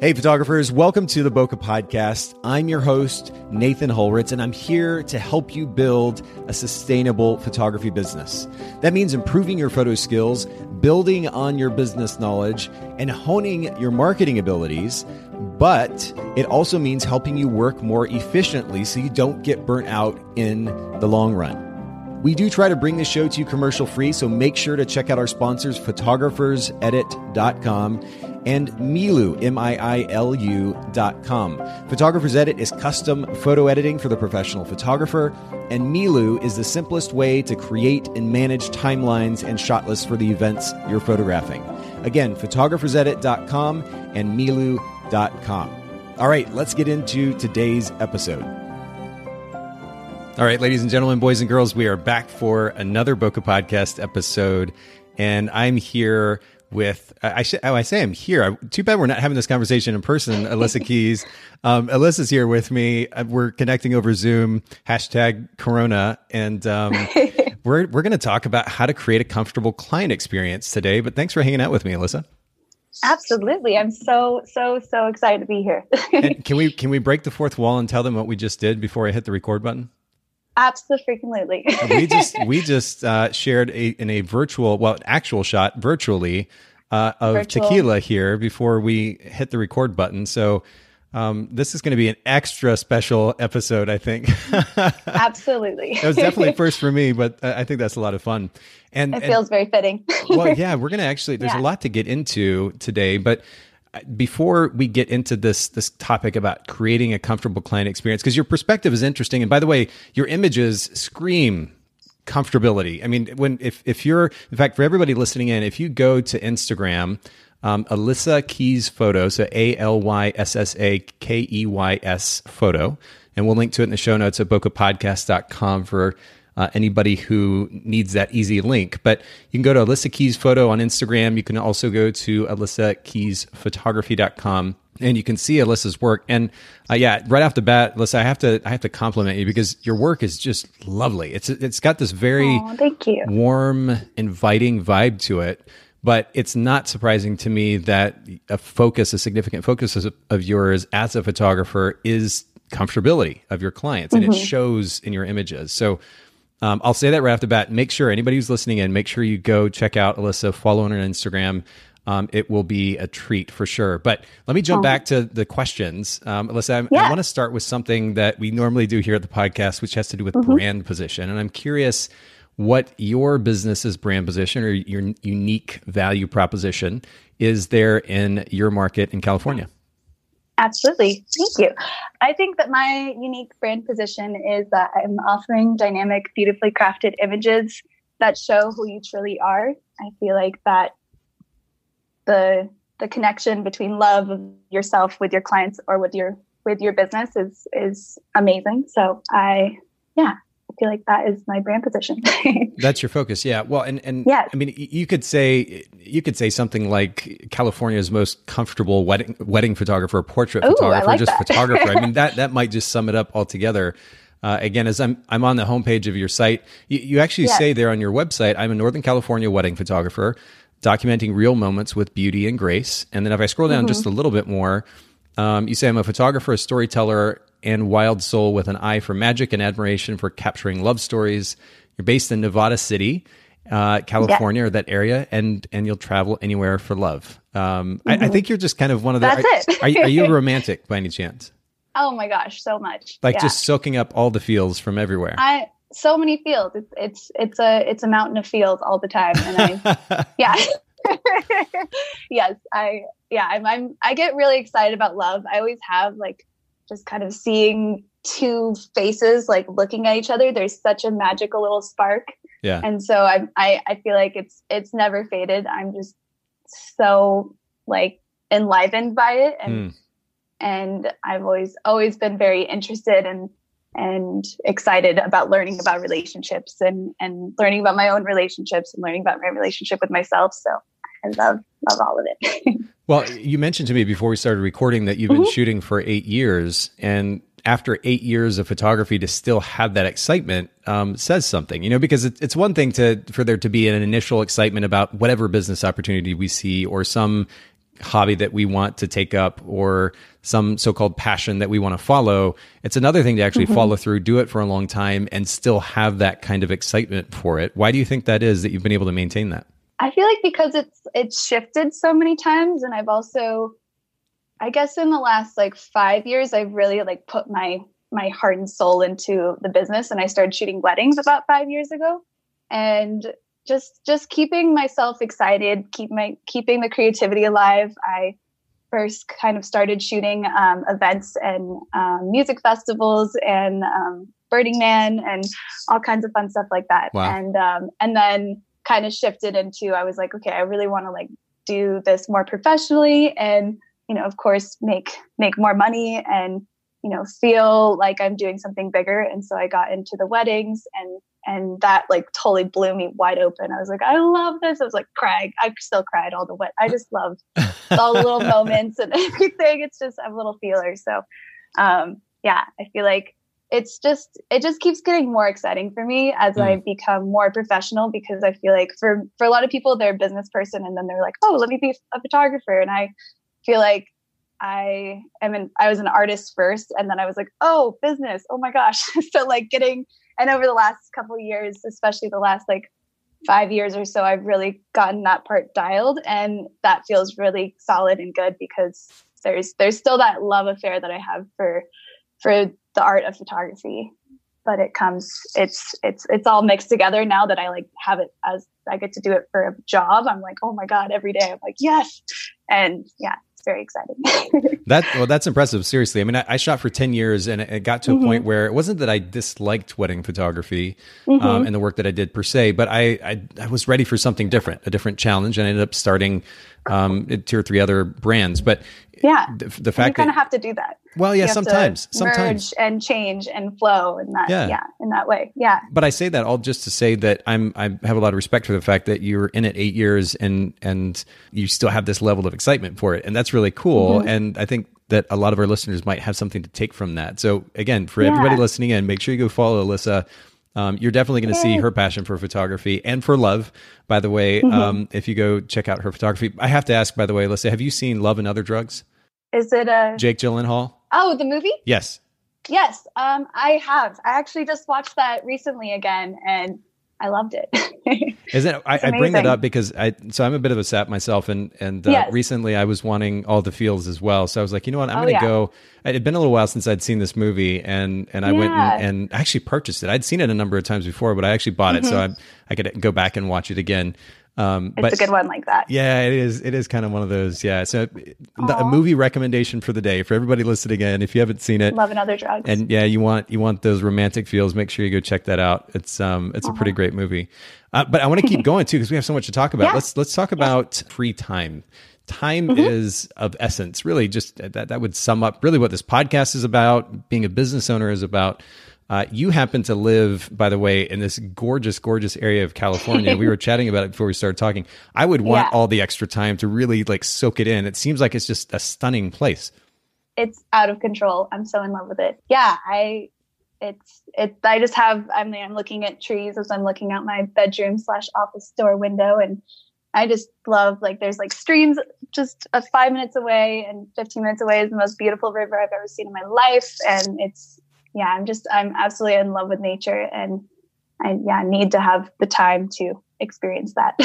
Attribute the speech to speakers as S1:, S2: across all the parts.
S1: Hey, photographers, welcome to the Bokeh Podcast. I'm your host, Nathan Holritz, and I'm here to help you build a sustainable photography business. That means improving your photo skills, building on your business knowledge, and honing your marketing abilities. But it also means helping you work more efficiently so you don't get burnt out in the long run. We do try to bring the show to you commercial free, so make sure to check out our sponsors, photographersedit.com and Miilu, M I I L U dot com. Photographer's Edit is custom photo editing for the professional photographer, and Miilu is the simplest way to create and manage timelines and shot lists for the events you're photographing. Again, photographersedit.com and Miilu.com. All right, let's get into today's episode. All right, ladies and gentlemen, boys and girls, we are back for another Bokeh Podcast episode. And I'm here with, I, sh- oh, I say I'm here. Too bad we're not having this conversation in person, Alyssa Keys. Um, Alyssa's here with me. Uh, we're connecting over Zoom, hashtag Corona. And um, we're, we're going to talk about how to create a comfortable client experience today. But thanks for hanging out with me, Alyssa.
S2: Absolutely. I'm so, so, so excited to be here.
S1: can we, can we break the fourth wall and tell them what we just did before I hit the record button?
S2: Absolutely.
S1: we just we just uh, shared a in a virtual, well, actual shot virtually uh, of Virtual. tequila here before we hit the record button. So um, this is going to be an extra special episode, I think.
S2: Absolutely.
S1: it was definitely first for me, but I think that's a lot of fun.
S2: And it feels and, very fitting.
S1: well, yeah, we're going to actually. There's yeah. a lot to get into today, but before we get into this this topic about creating a comfortable client experience because your perspective is interesting and by the way your images scream comfortability i mean when if if you're in fact for everybody listening in if you go to instagram um, alyssa keys photo so a-l-y-s-s-a-k-e-y-s photo and we'll link to it in the show notes at bokehpodcast.com for uh, anybody who needs that easy link. But you can go to Alyssa Keys Photo on Instagram. You can also go to AlyssaKeysPhotography.com and you can see Alyssa's work. And uh, yeah, right off the bat, Alyssa, I have to I have to compliment you because your work is just lovely. It's it's got this very
S2: thank you.
S1: warm, inviting vibe to it. But it's not surprising to me that a focus, a significant focus of, of yours as a photographer, is comfortability of your clients, and mm-hmm. it shows in your images. So um, I'll say that right off the bat. Make sure anybody who's listening in, make sure you go check out Alyssa, follow on her Instagram. Um, it will be a treat for sure. But let me jump oh. back to the questions. Um, Alyssa, I, yeah. I want to start with something that we normally do here at the podcast, which has to do with mm-hmm. brand position. And I'm curious what your business's brand position or your unique value proposition is there in your market in California.
S2: Absolutely. Thank you. I think that my unique brand position is that I'm offering dynamic, beautifully crafted images that show who you truly are. I feel like that the the connection between love of yourself with your clients or with your with your business is is amazing. So I yeah, I feel like that is my brand position.
S1: That's your focus, yeah. Well, and and yes. I mean, you could say you could say something like California's most comfortable wedding wedding photographer, portrait Ooh, photographer, like just that. photographer. I mean, that that might just sum it up altogether. Uh, again, as I'm I'm on the homepage of your site, you, you actually say there on your website, I'm a Northern California wedding photographer, documenting real moments with beauty and grace. And then if I scroll down mm-hmm. just a little bit more, um, you say I'm a photographer, a storyteller, and wild soul with an eye for magic and admiration for capturing love stories. You're based in Nevada City, uh, California, yeah. or that area, and and you'll travel anywhere for love. Um, mm-hmm. I, I, mm-hmm. think you're just kind of one of the.
S2: That's
S1: are,
S2: it.
S1: are, you, are you romantic by any chance?
S2: Oh my gosh, so much!
S1: Like yeah. just soaking up all the feels from everywhere.
S2: I so many fields. It's it's it's a it's a mountain of fields all the time, and I yeah. yes, I yeah, I'm, I'm I get really excited about love. I always have like just kind of seeing two faces like looking at each other there's such a magical little spark
S1: yeah
S2: and so i i, I feel like it's it's never faded i'm just so like enlivened by it and mm. and i've always always been very interested and and excited about learning about relationships and and learning about my own relationships and learning about my relationship with myself so i love love all of it
S1: Well, you mentioned to me before we started recording that you've been mm-hmm. shooting for eight years, and after eight years of photography, to still have that excitement um, says something. You know, because it, it's one thing to for there to be an initial excitement about whatever business opportunity we see or some hobby that we want to take up or some so-called passion that we want to follow it's another thing to actually mm-hmm. follow through do it for a long time and still have that kind of excitement for it. Why do you think that is that you've been able to maintain that?
S2: I feel like because it's it's shifted so many times and i've also i guess in the last like five years i've really like put my my heart and soul into the business and i started shooting weddings about five years ago. And just just keeping myself excited keep my keeping the creativity alive i first kind of started shooting um, events and um, music festivals and um, Burning Man and all kinds of fun stuff like that. Wow. And um, and then kind of shifted into I was like, okay, I really want to like do this more professionally and you know, of course, make make more money and you know feel like I'm doing something bigger. And so I got into the weddings and and that like totally blew me wide open. I was like, I love this. I was like, crying. I still cried all the way. I just loved all the little moments and everything. It's just I'm a little feeler. So, um, yeah, I feel like it's just it just keeps getting more exciting for me as mm. I become more professional because I feel like for for a lot of people they're a business person and then they're like, oh, let me be a photographer, and I feel like I am an I was an artist first, and then I was like, oh, business. Oh my gosh! so like getting and over the last couple years, especially the last like five years or so, I've really gotten that part dialed, and that feels really solid and good because there's there's still that love affair that I have for for the art of photography. But it comes it's it's it's all mixed together now that i like have it as i get to do it for a job. I'm like oh my god every day. I'm like yes. And yeah very exciting.
S1: that well, that's impressive. Seriously, I mean, I, I, shot for ten years, and it got to a mm-hmm. point where it wasn't that I disliked wedding photography um, mm-hmm. um, and the work that I did per se, but I, I, I was ready for something different, a different challenge, and I ended up starting um, two or three other brands. But
S2: yeah, the, the fact you kind of have to do that.
S1: Well, yeah, sometimes, sometimes
S2: and change and flow and that, yeah. yeah, in that way, yeah.
S1: But I say that all just to say that I'm I have a lot of respect for the fact that you're in it eight years and and you still have this level of excitement for it, and that's really cool. Mm-hmm. And I think that a lot of our listeners might have something to take from that. So again, for yeah. everybody listening in, make sure you go follow Alyssa. Um, you're definitely going to see her passion for photography and for love. By the way, mm-hmm. um, if you go check out her photography, I have to ask. By the way, Alyssa, have you seen Love and Other Drugs?
S2: Is it a
S1: Jake Gyllenhaal?
S2: Oh, the movie?
S1: Yes.
S2: Yes, um, I have. I actually just watched that recently again, and I loved it.
S1: Isn't it, I, I, bring that up because I so I'm a bit of a sap myself, and and uh, yes. recently I was wanting all the feels as well. So I was like, you know what, I'm oh, going to yeah. go. It had been a little while since I'd seen this movie, and and I yeah. went and, and, actually purchased it. I'd seen it a number of times before, but I actually bought mm-hmm. it, so mm-hmm. I I could go back and watch it again.
S2: Um, it's but, a good one like that.
S1: Yeah, it is. It is kind of one of those. Yeah. So a movie recommendation for the day for everybody listening in. If you haven't seen it,
S2: Love and Other Drugs.
S1: And yeah, you want you want those romantic feels. Make sure you go check that out. It's um it's a pretty uh-huh. great movie. Uh, but I want to keep going too because we have so much to talk about. Yeah. Let's let's talk about yeah. free time. Time mm-hmm. is of essence. Really, just that that would sum up really what this podcast is about. Being a business owner is about. Uh, you happen to live, by the way, in this gorgeous, gorgeous area of California. we were chatting about it before we started talking. I would want yeah. all the extra time to really like soak it in. It seems like it's just a stunning place.
S2: It's out of control. I'm so in love with it. Yeah, I. It's it. I just have. I mean, I'm looking at trees as I'm looking out my bedroom slash office door window, and I just love like there's like streams just a five minutes away and 15 minutes away is the most beautiful river I've ever seen in my life, and it's yeah, I'm just I'm absolutely in love with nature and I yeah need to have the time to experience that.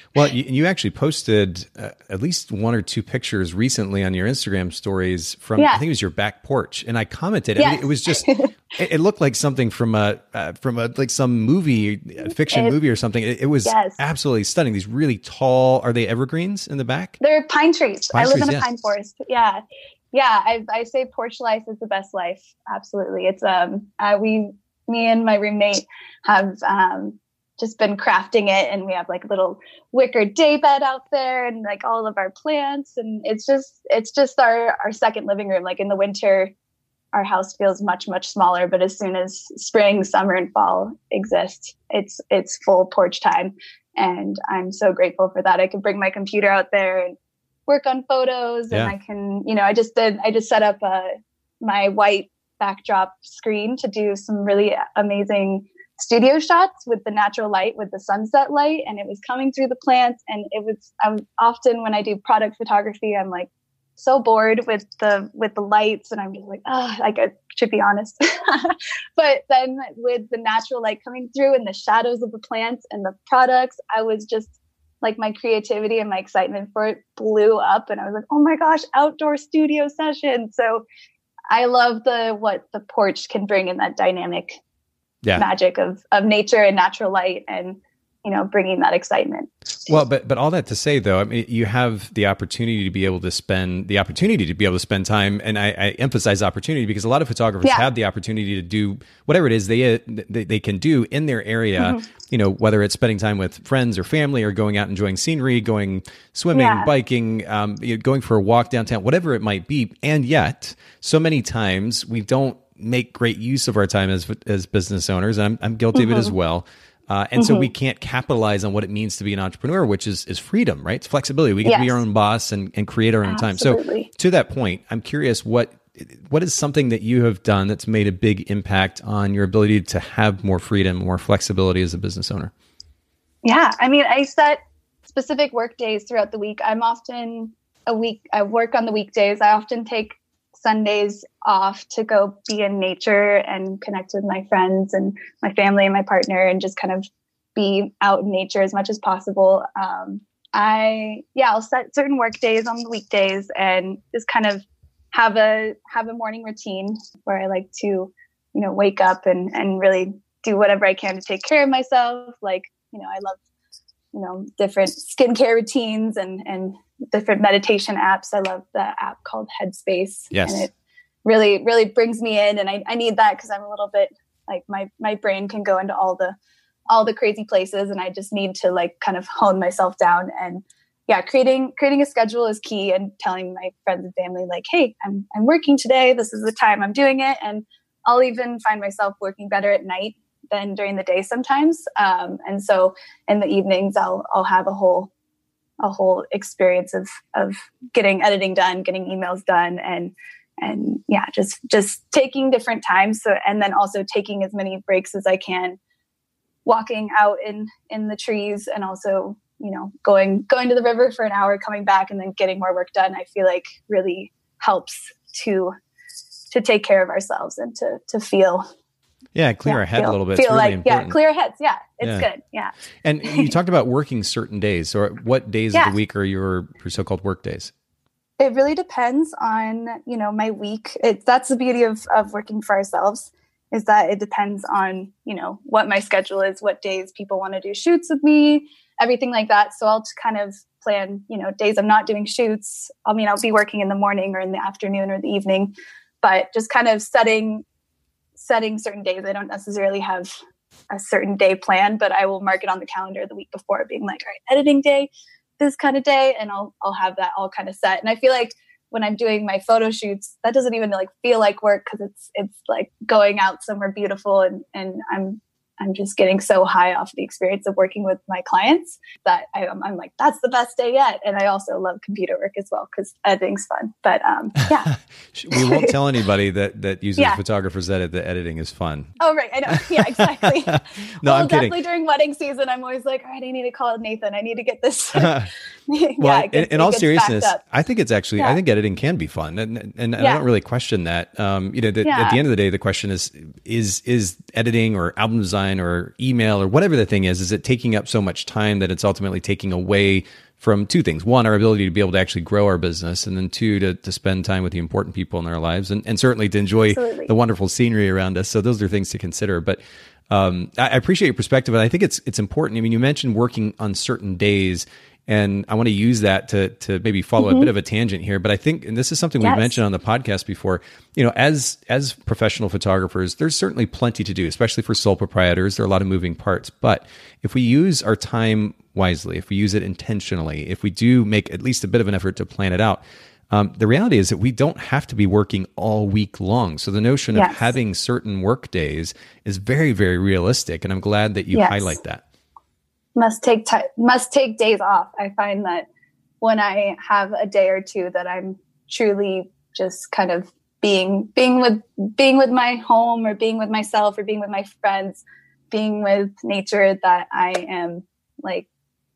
S1: well, you, you, actually posted uh, at least one or two pictures recently on your Instagram stories from yeah. I think it was your back porch, and I commented. Yes. I mean, it was just it, it, looked like something from a uh, from a like some movie, fiction it, movie or something. It, it was yes. absolutely stunning. These really tall are they evergreens in the back?
S2: They're pine trees. Pine I live trees, in a yeah. pine forest. Yeah yeah, I, I say porch life is the best life. Absolutely. It's, um, uh, we, me and my roommate have, um, just been crafting it and we have like a little wicker day bed out there and like all of our plants and it's just it's just our our second living room like in the winter our house feels much much smaller but as soon as spring summer and fall exist it's it's full porch time and i'm so grateful for that i can bring my computer out there and work on photos and I can, you know, I just did, I just set up a, my white backdrop screen to do some really amazing studio shots with the natural light with the sunset light and it was coming through the plants and it was i'm often when i do product photography i'm like so bored with the with the lights and i'm just like oh like i should be honest. But then with the natural light coming through and the shadows of the plants and the products i was just like my creativity and my excitement for it blew up and i was like oh my gosh outdoor studio session so i love the what the porch can bring in that dynamic yeah. magic of of nature and natural light and you know bringing that excitement
S1: well but but all that to say though i mean you have the opportunity to be able to spend the opportunity to be able to spend time and i, I emphasize opportunity because a lot of photographers yeah. have the opportunity to do whatever it is they they, they can do in their area mm-hmm. you know whether it's spending time with friends or family or going out enjoying scenery going swimming yeah. biking um, you know, going for a walk downtown whatever it might be and yet so many times we don't make great use of our time as as business owners. I'm I'm guilty mm-hmm. of it as mm-hmm. well. Uh, and mm-hmm. so we mm-hmm. can't capitalize on what it means to be an entrepreneur, which is is freedom, right? It's flexibility. We can yes. be our own boss and, and create our own Absolutely. time. So to that point, I'm curious what what is something that you have done that's made a big impact on your ability to have more freedom, more flexibility as a business owner?
S2: Yeah, I mean, I set specific work days throughout the week. I'm often a week. I work on the weekdays. I often take Sundays off to go be in nature and connect with my friends and my family and my partner and just kind of be out in nature as much as possible. Um, I yeah, I'll set certain work days on the weekdays and just kind of have a have a morning routine where I like to, you know, wake up and and really do whatever I can to take care of myself. Like, you know, I love, you know, different skincare routines and and different meditation apps. I love the app called Headspace.
S1: Yes.
S2: And it really, really brings me in. And I, I need that because I'm a little bit like my, my brain can go into all the, all the crazy places. And I just need to like kind of hone myself down and yeah, creating, creating a schedule is key and telling my friends and family like, Hey, I'm, I'm working today. This is the time I'm doing it. And I'll even find myself working better at night than during the day sometimes. Um, and so in the evenings, I'll, I'll have a whole a whole experience of of getting editing done, getting emails done, and and yeah, just just taking different times. So and then also taking as many breaks as I can, walking out in in the trees, and also you know going going to the river for an hour, coming back, and then getting more work done. I feel like really helps to to take care of ourselves and to to feel
S1: yeah, clear yeah, our head feel, a little bit. Feel really like important.
S2: yeah, clear heads. Yeah, it's yeah. good. Yeah.
S1: And you talked about working certain days. or what days yeah. of the week are your, your so-called work days?
S2: It really depends on you know my week. It, that's the beauty of of working for ourselves is that it depends on you know what my schedule is, what days people want to do shoots with me, everything like that. So I'll kind of plan you know days I'm not doing shoots. I mean I'll be working in the morning or in the afternoon or the evening, but just kind of setting setting certain days. I don't necessarily have a certain day planned, but I will mark it on the calendar the week before, being like, all right, editing day, this kind of day, and I'll I'll have that all kind of set. And I feel like when I'm doing my photo shoots, that doesn't even like feel like work because it's it's like going out somewhere beautiful and and I'm I'm just getting so high off the experience of working with my clients that I, am like, that's the best day yet. And I also love computer work as well because editing's fun. But um, yeah,
S1: we won't tell anybody that that uses yeah. photographers edit that editing is fun.
S2: Oh right, I know. Yeah, exactly. no, well, I'm definitely kidding. during wedding season, I'm always like, all right, I need to call Nathan. I need to get this. yeah,
S1: well, in, in all seriousness, I think it's actually yeah. I think editing can be fun, and and, I don't really question that. Um, you know, the, at the end of the day, the question is is is editing or album design design or email or whatever the thing is, is it taking up so much time that it's ultimately taking away from two things. One, our ability to be able to actually grow our business, and then two, to, to spend time with the important people in our lives and, and certainly to enjoy Absolutely. the wonderful scenery around us. So those are things to consider. But um, I, I appreciate your perspective, and I think it's it's important. I mean, you mentioned working on certain days and I want to use that to to maybe follow mm-hmm. a bit of a tangent here. But I think, and this is something yes. we've mentioned on the podcast before. You know, as as professional photographers, there's certainly plenty to do, especially for sole proprietors. There are a lot of moving parts. But if we use our time wisely, if we use it intentionally, if we do make at least a bit of an effort to plan it out. Um, the reality is that we don't have to be working all week long. So the notion yes. of having certain work days is very, very realistic. And I'm glad that you yes. highlight that
S2: must take time must take days off i find that when i have a day or two that i'm truly just kind of being being with being with my home or being with myself or being with my friends being with nature that I am like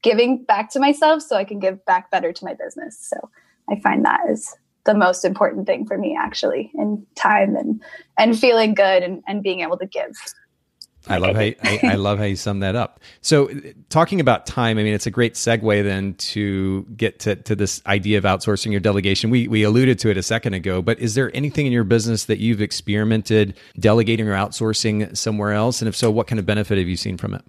S2: giving back to myself so I can give back better to my business. So I find that is the most important thing for me actually in time and and feeling good and, and being able to give.
S1: I love how you, I, I, love how you sum that up. So, talking about time, I mean, it's a great segue then to get to, to this idea of outsourcing your delegation. We we alluded to it a second ago, but is there anything in your business that you've experimented delegating or outsourcing somewhere else? And if so, what kind of benefit have you seen from it?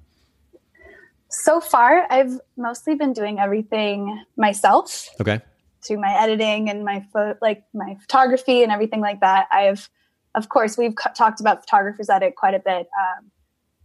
S2: So far, I've mostly been doing everything myself.
S1: Okay.
S2: To my editing and my photo, like my photography and everything like that. I've, of course, we've talked about photographers edit quite a bit. Um,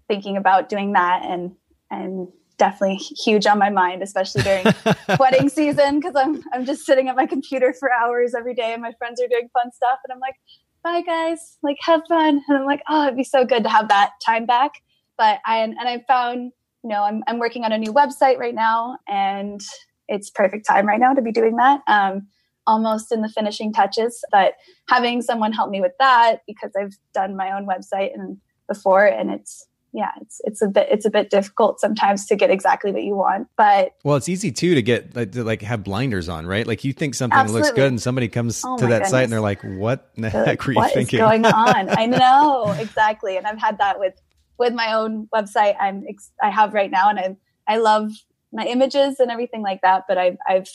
S2: thinking about doing that and and definitely huge on my mind, especially during wedding season because I'm I'm just sitting at my computer for hours every day and my friends are doing fun stuff and I'm like, bye guys, like have fun. And I'm like, oh, it'd be so good to have that time back. But I and I found you know, I'm, I'm working on a new website right now and it's perfect time right now to be doing that. Um, almost in the finishing touches, but having someone help me with that because I've done my own website and before and it's yeah, it's it's a bit it's a bit difficult sometimes to get exactly what you want. But
S1: well, it's easy too to get like, to like have blinders on, right? Like you think something absolutely. looks good, and somebody comes oh to that goodness. site and they're like, "What the heck like, are you
S2: what
S1: thinking?
S2: What is going on?" I know exactly, and I've had that with with my own website I'm I have right now, and I I love my images and everything like that. But I've I've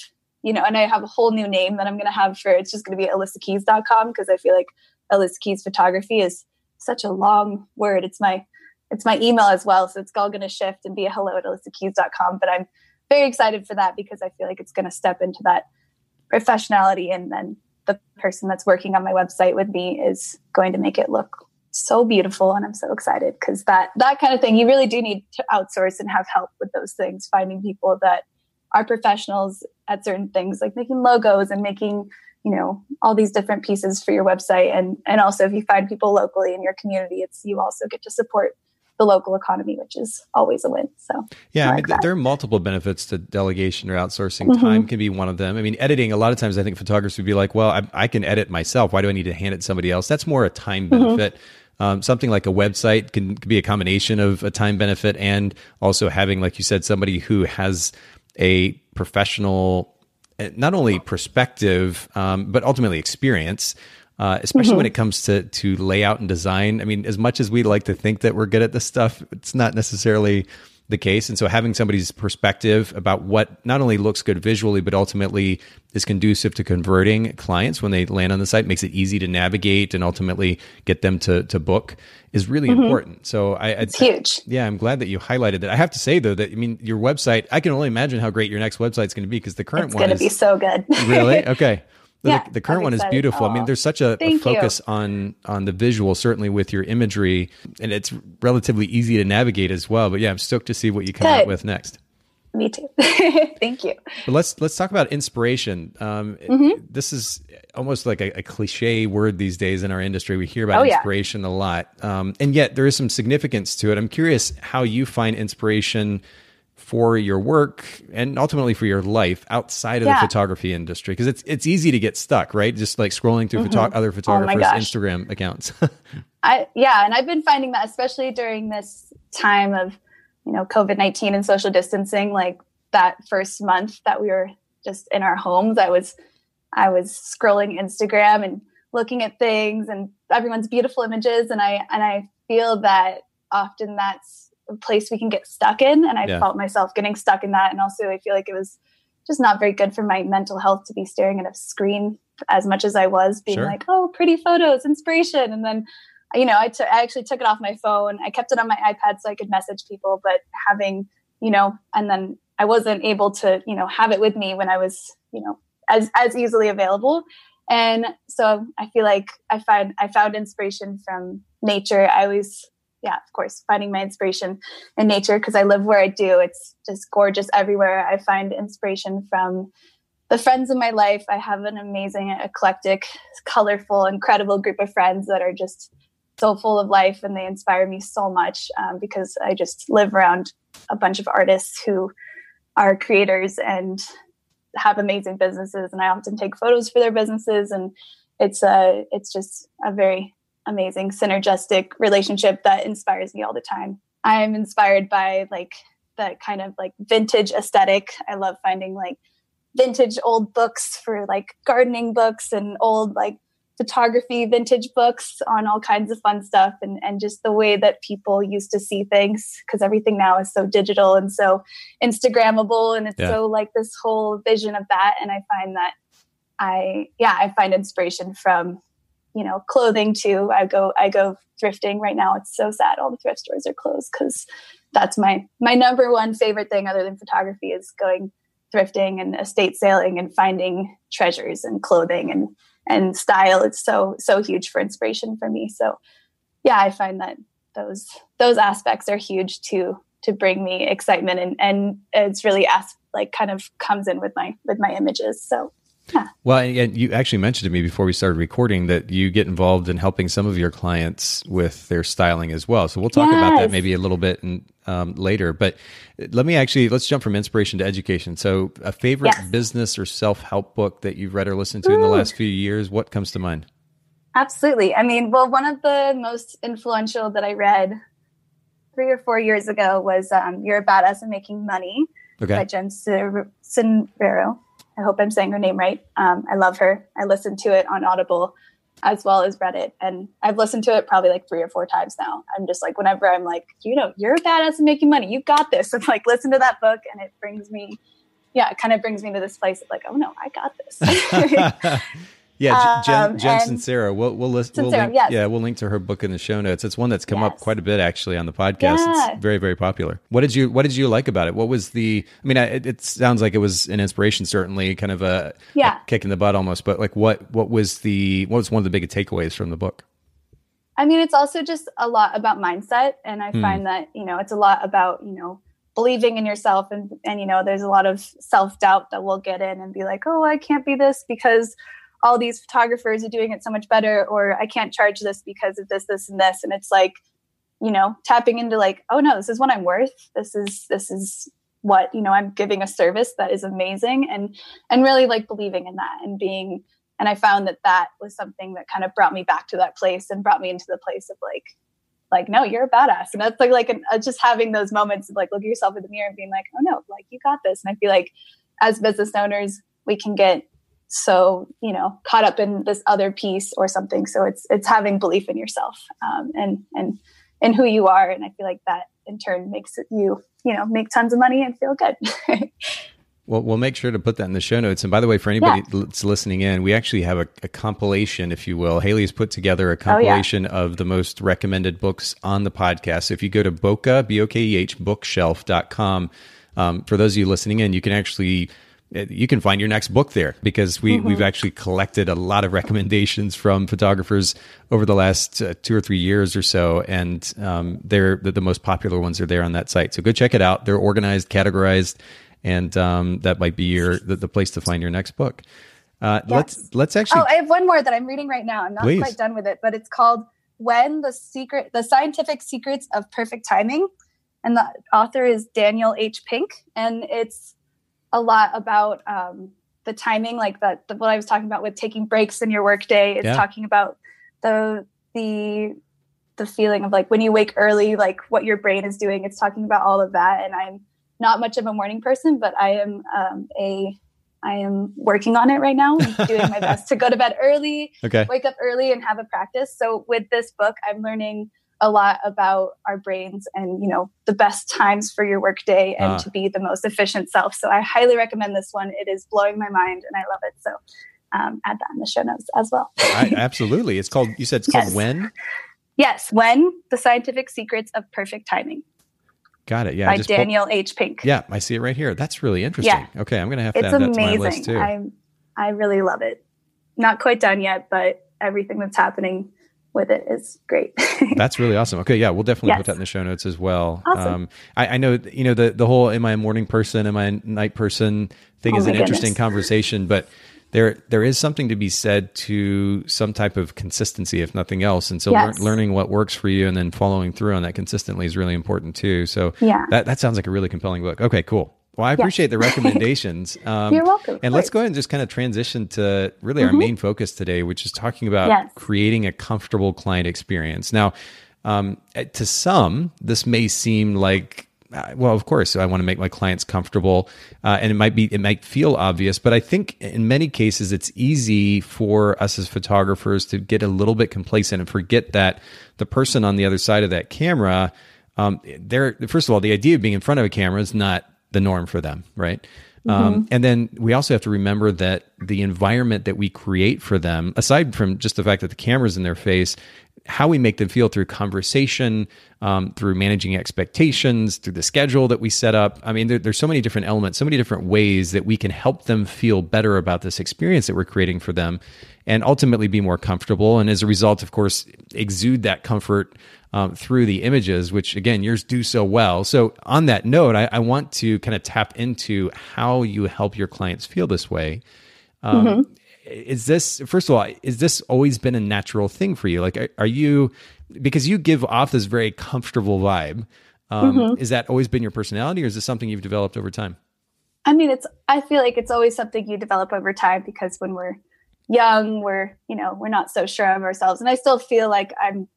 S2: you know, and I have a whole new name that I'm going to have for it's just going to be alyssakeys.com because I feel like Alyssa Keys photography is such a long word. It's my it's my email as well, so it's all going to shift and be a hello at alyssakeys.com. But I'm very excited for that because I feel like it's going to step into that professionality and then the person that's working on my website with me is going to make it look so beautiful and i'm so excited because that that kind of thing you really do need to outsource and have help with those things finding people that are professionals at certain things like making logos and making you know all these different pieces for your website and and also if you find people locally in your community it's you also get to support the local economy, which is always a win. So
S1: yeah, I, mean, there are multiple benefits to delegation or outsourcing. Mm-hmm. Time can be one of them. I mean, editing. A lot of times, I think photographers would be like, "Well, I, I can edit myself. Why do I need to hand it to somebody else?" That's more a time mm-hmm. benefit. Mm-hmm. Um, something like a website can, can, be a combination of a time benefit and also having, like you said, somebody who has a professional, eh, not only perspective, um, but ultimately experience. Uh, especially mm-hmm. when it comes to to layout and design. I mean, as much as we like to think that we're good at this stuff, it's not necessarily the case. And so having somebody's perspective about what not only looks good visually, but ultimately is conducive to converting clients when they land on the site makes it easy to navigate and ultimately get them to, to book is really mm-hmm. important. So I,
S2: it's I, huge.
S1: Yeah. I'm glad that you highlighted that. I have to say though, that I mean, your website, I can only imagine how great your next website is going to be because the current
S2: it's
S1: one
S2: going
S1: to
S2: be so good.
S1: really? Okay.
S2: The,
S1: yeah, the current one is beautiful. I mean, there's such a, a focus you. on on the visual, certainly with your imagery, and it's relatively easy to navigate as well. But yeah, I'm stoked to see what you come Good. out with next.
S2: Me too. Thank you.
S1: But let's let's talk about inspiration. Um, mm-hmm. This is almost like a, a, cliche word these days in our industry. We hear about oh, inspiration yeah. a lot, um, and yet there is some significance to it. I'm curious how you find inspiration for your work and ultimately for your life outside of yeah. the photography industry because it's it's easy to get stuck right just like scrolling through mm-hmm. photo- other oh photographers oh instagram accounts
S2: i yeah and i've been finding that especially during this time of you know covid-19 and social distancing like that first month that we were just in our homes i was i was scrolling instagram and looking at things and everyone's beautiful images and i and i feel that often that's place we can get stuck in. And I yeah. felt myself getting stuck in that. And also, I feel like it was just not very good for my mental health to be staring at a screen as much as I was, being sure. like, oh, pretty photos, inspiration. And then, you know, I, t- I actually took it off my phone. I kept it on my iPad so I could message people, but having, you know, and then I wasn't able to, you know, have it with me when I was, you know, as, as easily available. And so I feel like I find I found inspiration from nature. I always yeah, of course, finding my inspiration in nature because I live where I do. It's just gorgeous everywhere. I find inspiration from the friends in my life. I have an amazing, eclectic, colorful, incredible group of friends that are just so full of life and they inspire me so much um, because I just live around a bunch of artists who are creators and have amazing businesses and I often take photos for their businesses and it's a it's just a very amazing synergistic relationship that inspires me all the time I'm inspired by like that kind of like vintage aesthetic. I love finding like vintage old books for like gardening books and old like photography vintage books on all kinds of fun stuff and, and just the way that people used to see things because everything now is so digital and so instagrammable and it's yeah. so like this whole vision of that and i find that i yeah i find inspiration from you know clothing too. I go i go thrifting right now. It's so sad all the thrift stores are closed because that's my my number one favorite thing other than photography is going thrifting and estate sailing and finding treasures and clothing and and style. It's so so huge for inspiration for me. So yeah i find that those those aspects are huge to to bring me excitement and and it's really as like kind of comes in with my with my images. So yeah.
S1: Well, and you actually mentioned to me before we started recording that you get involved in helping some of your clients with their styling as well. So we'll talk yes. about that maybe a little bit in, um, later. But let me actually let's jump from inspiration to education. So, a favorite yes. business or self help book that you've read or listened to Ooh. in the last few years? What comes to mind?
S2: Absolutely. I mean, well, one of the most influential that I read three or four years ago was um, "You're a Badass at Making Money" okay. by Jen Sincero. I hope I'm saying her name right. Um, I love her. I listened to it on Audible as well as read it. And I've listened to it probably like three or four times now. I'm just like, whenever I'm like, you know, you're a badass at making money. You got this. I'm like, listen to that book. And it brings me, yeah, it kind of brings me to this place of like, oh no, I got this.
S1: Yeah, Jen, um, Jen Sincero. We'll we'll list. Sincero, we'll link, yes. Yeah, we'll link to her book in the show notes. It's one that's come yes. up quite a bit actually on the podcast. Yeah. It's very very popular. What did you What did you like about it? What was the? I mean, it, it sounds like it was an inspiration, certainly, kind of a yeah a kick in the butt almost. But like, what what was the what was one of the biggest takeaways from the book?
S2: I mean, it's also just a lot about mindset, and I mm. find that you know it's a lot about you know believing in yourself and and you know there's a lot of self doubt that will get in and be like, oh, I can't be this because all these photographers are doing it so much better or i can't charge this because of this this and this. And it's like you know tapping into like oh no this is what i'm worth. This is this is what you know i'm giving a service that is amazing. And and really like believing in that and being and i found that that was something that kind of brought me back to that place and brought me into the place of like like no you're a badass. And that's like like an, uh, just having those moments of like look yourself in the mirror and being like oh no like you got this. And i feel like as business owners we can get so you know caught up in this other piece or something so it's it's having belief in yourself um, and and and who you are and i feel like that in turn makes you you know make tons of money and feel good
S1: Well, we'll make sure to put that in the show notes. And by the way, for anybody yeah. that's listening in, we actually have a, a, compilation, if you will. Haley's put together a compilation oh, yeah. of the most recommended books on the podcast. So if you go to Bokeh, B O K E H, bookshelf.com, um, for those of you listening in, you can actually you can find your next book there because we, mm-hmm. we've actually collected a lot of recommendations from photographers over the last uh, two or three years or so. And um, they're the, the, most popular ones are there on that site. So go check it out. They're organized, categorized, and um, that might be your the, the, place to find your next book. Uh, yes. Let's let's actually.
S2: Oh, I have one more that I'm reading right now. I'm not Please. quite done with it, but it's called "When the Secret: The Scientific Secrets of Perfect Timing," and the author is Daniel H. Pink, and it's a lot about um, the timing, like that what I was talking about with taking breaks in your workday. It's yeah. talking about the the the feeling of like when you wake early, like what your brain is doing. It's talking about all of that. And I'm not much of a morning person, but I am um, a I am working on it right now. I'm doing my best to go to bed early, okay. wake up early, and have a practice. So with this book, I'm learning a lot about our brains and you know the best times for your workday and uh. to be the most efficient self so i highly recommend this one it is blowing my mind and i love it so um, add that in the show notes as well
S1: I, absolutely it's called you said it's called yes. when
S2: yes when the scientific secrets of perfect timing
S1: Got it. Yeah.
S2: By Daniel H. Pink.
S1: Yeah, I see it right here. That's really interesting. Yeah. Okay, I'm going to have to it's add amazing. that to my list too.
S2: I I really love it. Not quite done yet, but everything that's happening with it is great.
S1: That's really awesome. Okay, yeah, we'll definitely yes. put that in the show notes as well. Awesome. Um, I, I, know you know the the whole "Am I a morning person? Am I a night person?" thing oh is an goodness. interesting conversation, but there there is something to be said to some type of consistency, if nothing else. And so, yes. lear- learning what works for you and then following through on that consistently is really important too. So, yeah, that that sounds like a really compelling book. Okay, cool. Well, I appreciate the recommendations.
S2: Um, You're welcome.
S1: And let's go ahead and just kind of transition to really mm-hmm. our main focus today, which is talking about yes. creating a comfortable client experience. Now, Um, eh, to some, this may seem like uh, well, of course, I want to make my clients comfortable, uh, and it might be it might feel obvious, but I think in many cases it's easy for us as photographers to get a little bit complacent and forget that the person on the other side of that camera, um, they're first of all, the idea of being in front of a camera is not the norm for them, right? Um, mm-hmm. and then we also have to remember that the environment that we create for them, aside from just the fact that the camera's in their face, how we make them feel through conversation, um, through managing expectations, through the schedule that we set up. I mean, there, there's so many different elements, so many different ways that we can help them feel better about this experience that we're creating for them and ultimately be more comfortable. And as a result, of course, exude that comfort um, through the images, which again, yours do so well. So, on that note, I, I want to kind of tap into how you help your clients feel this way. Um, mm-hmm is this first of all is this always been a natural thing for you like are, are you because you give off this very comfortable vibe um, mm-hmm. is that always been your personality or is this something you've developed over time
S2: i mean it's i feel like it's always something you develop over time because when we're young we're you know we're not so sure of ourselves and i still feel like i'm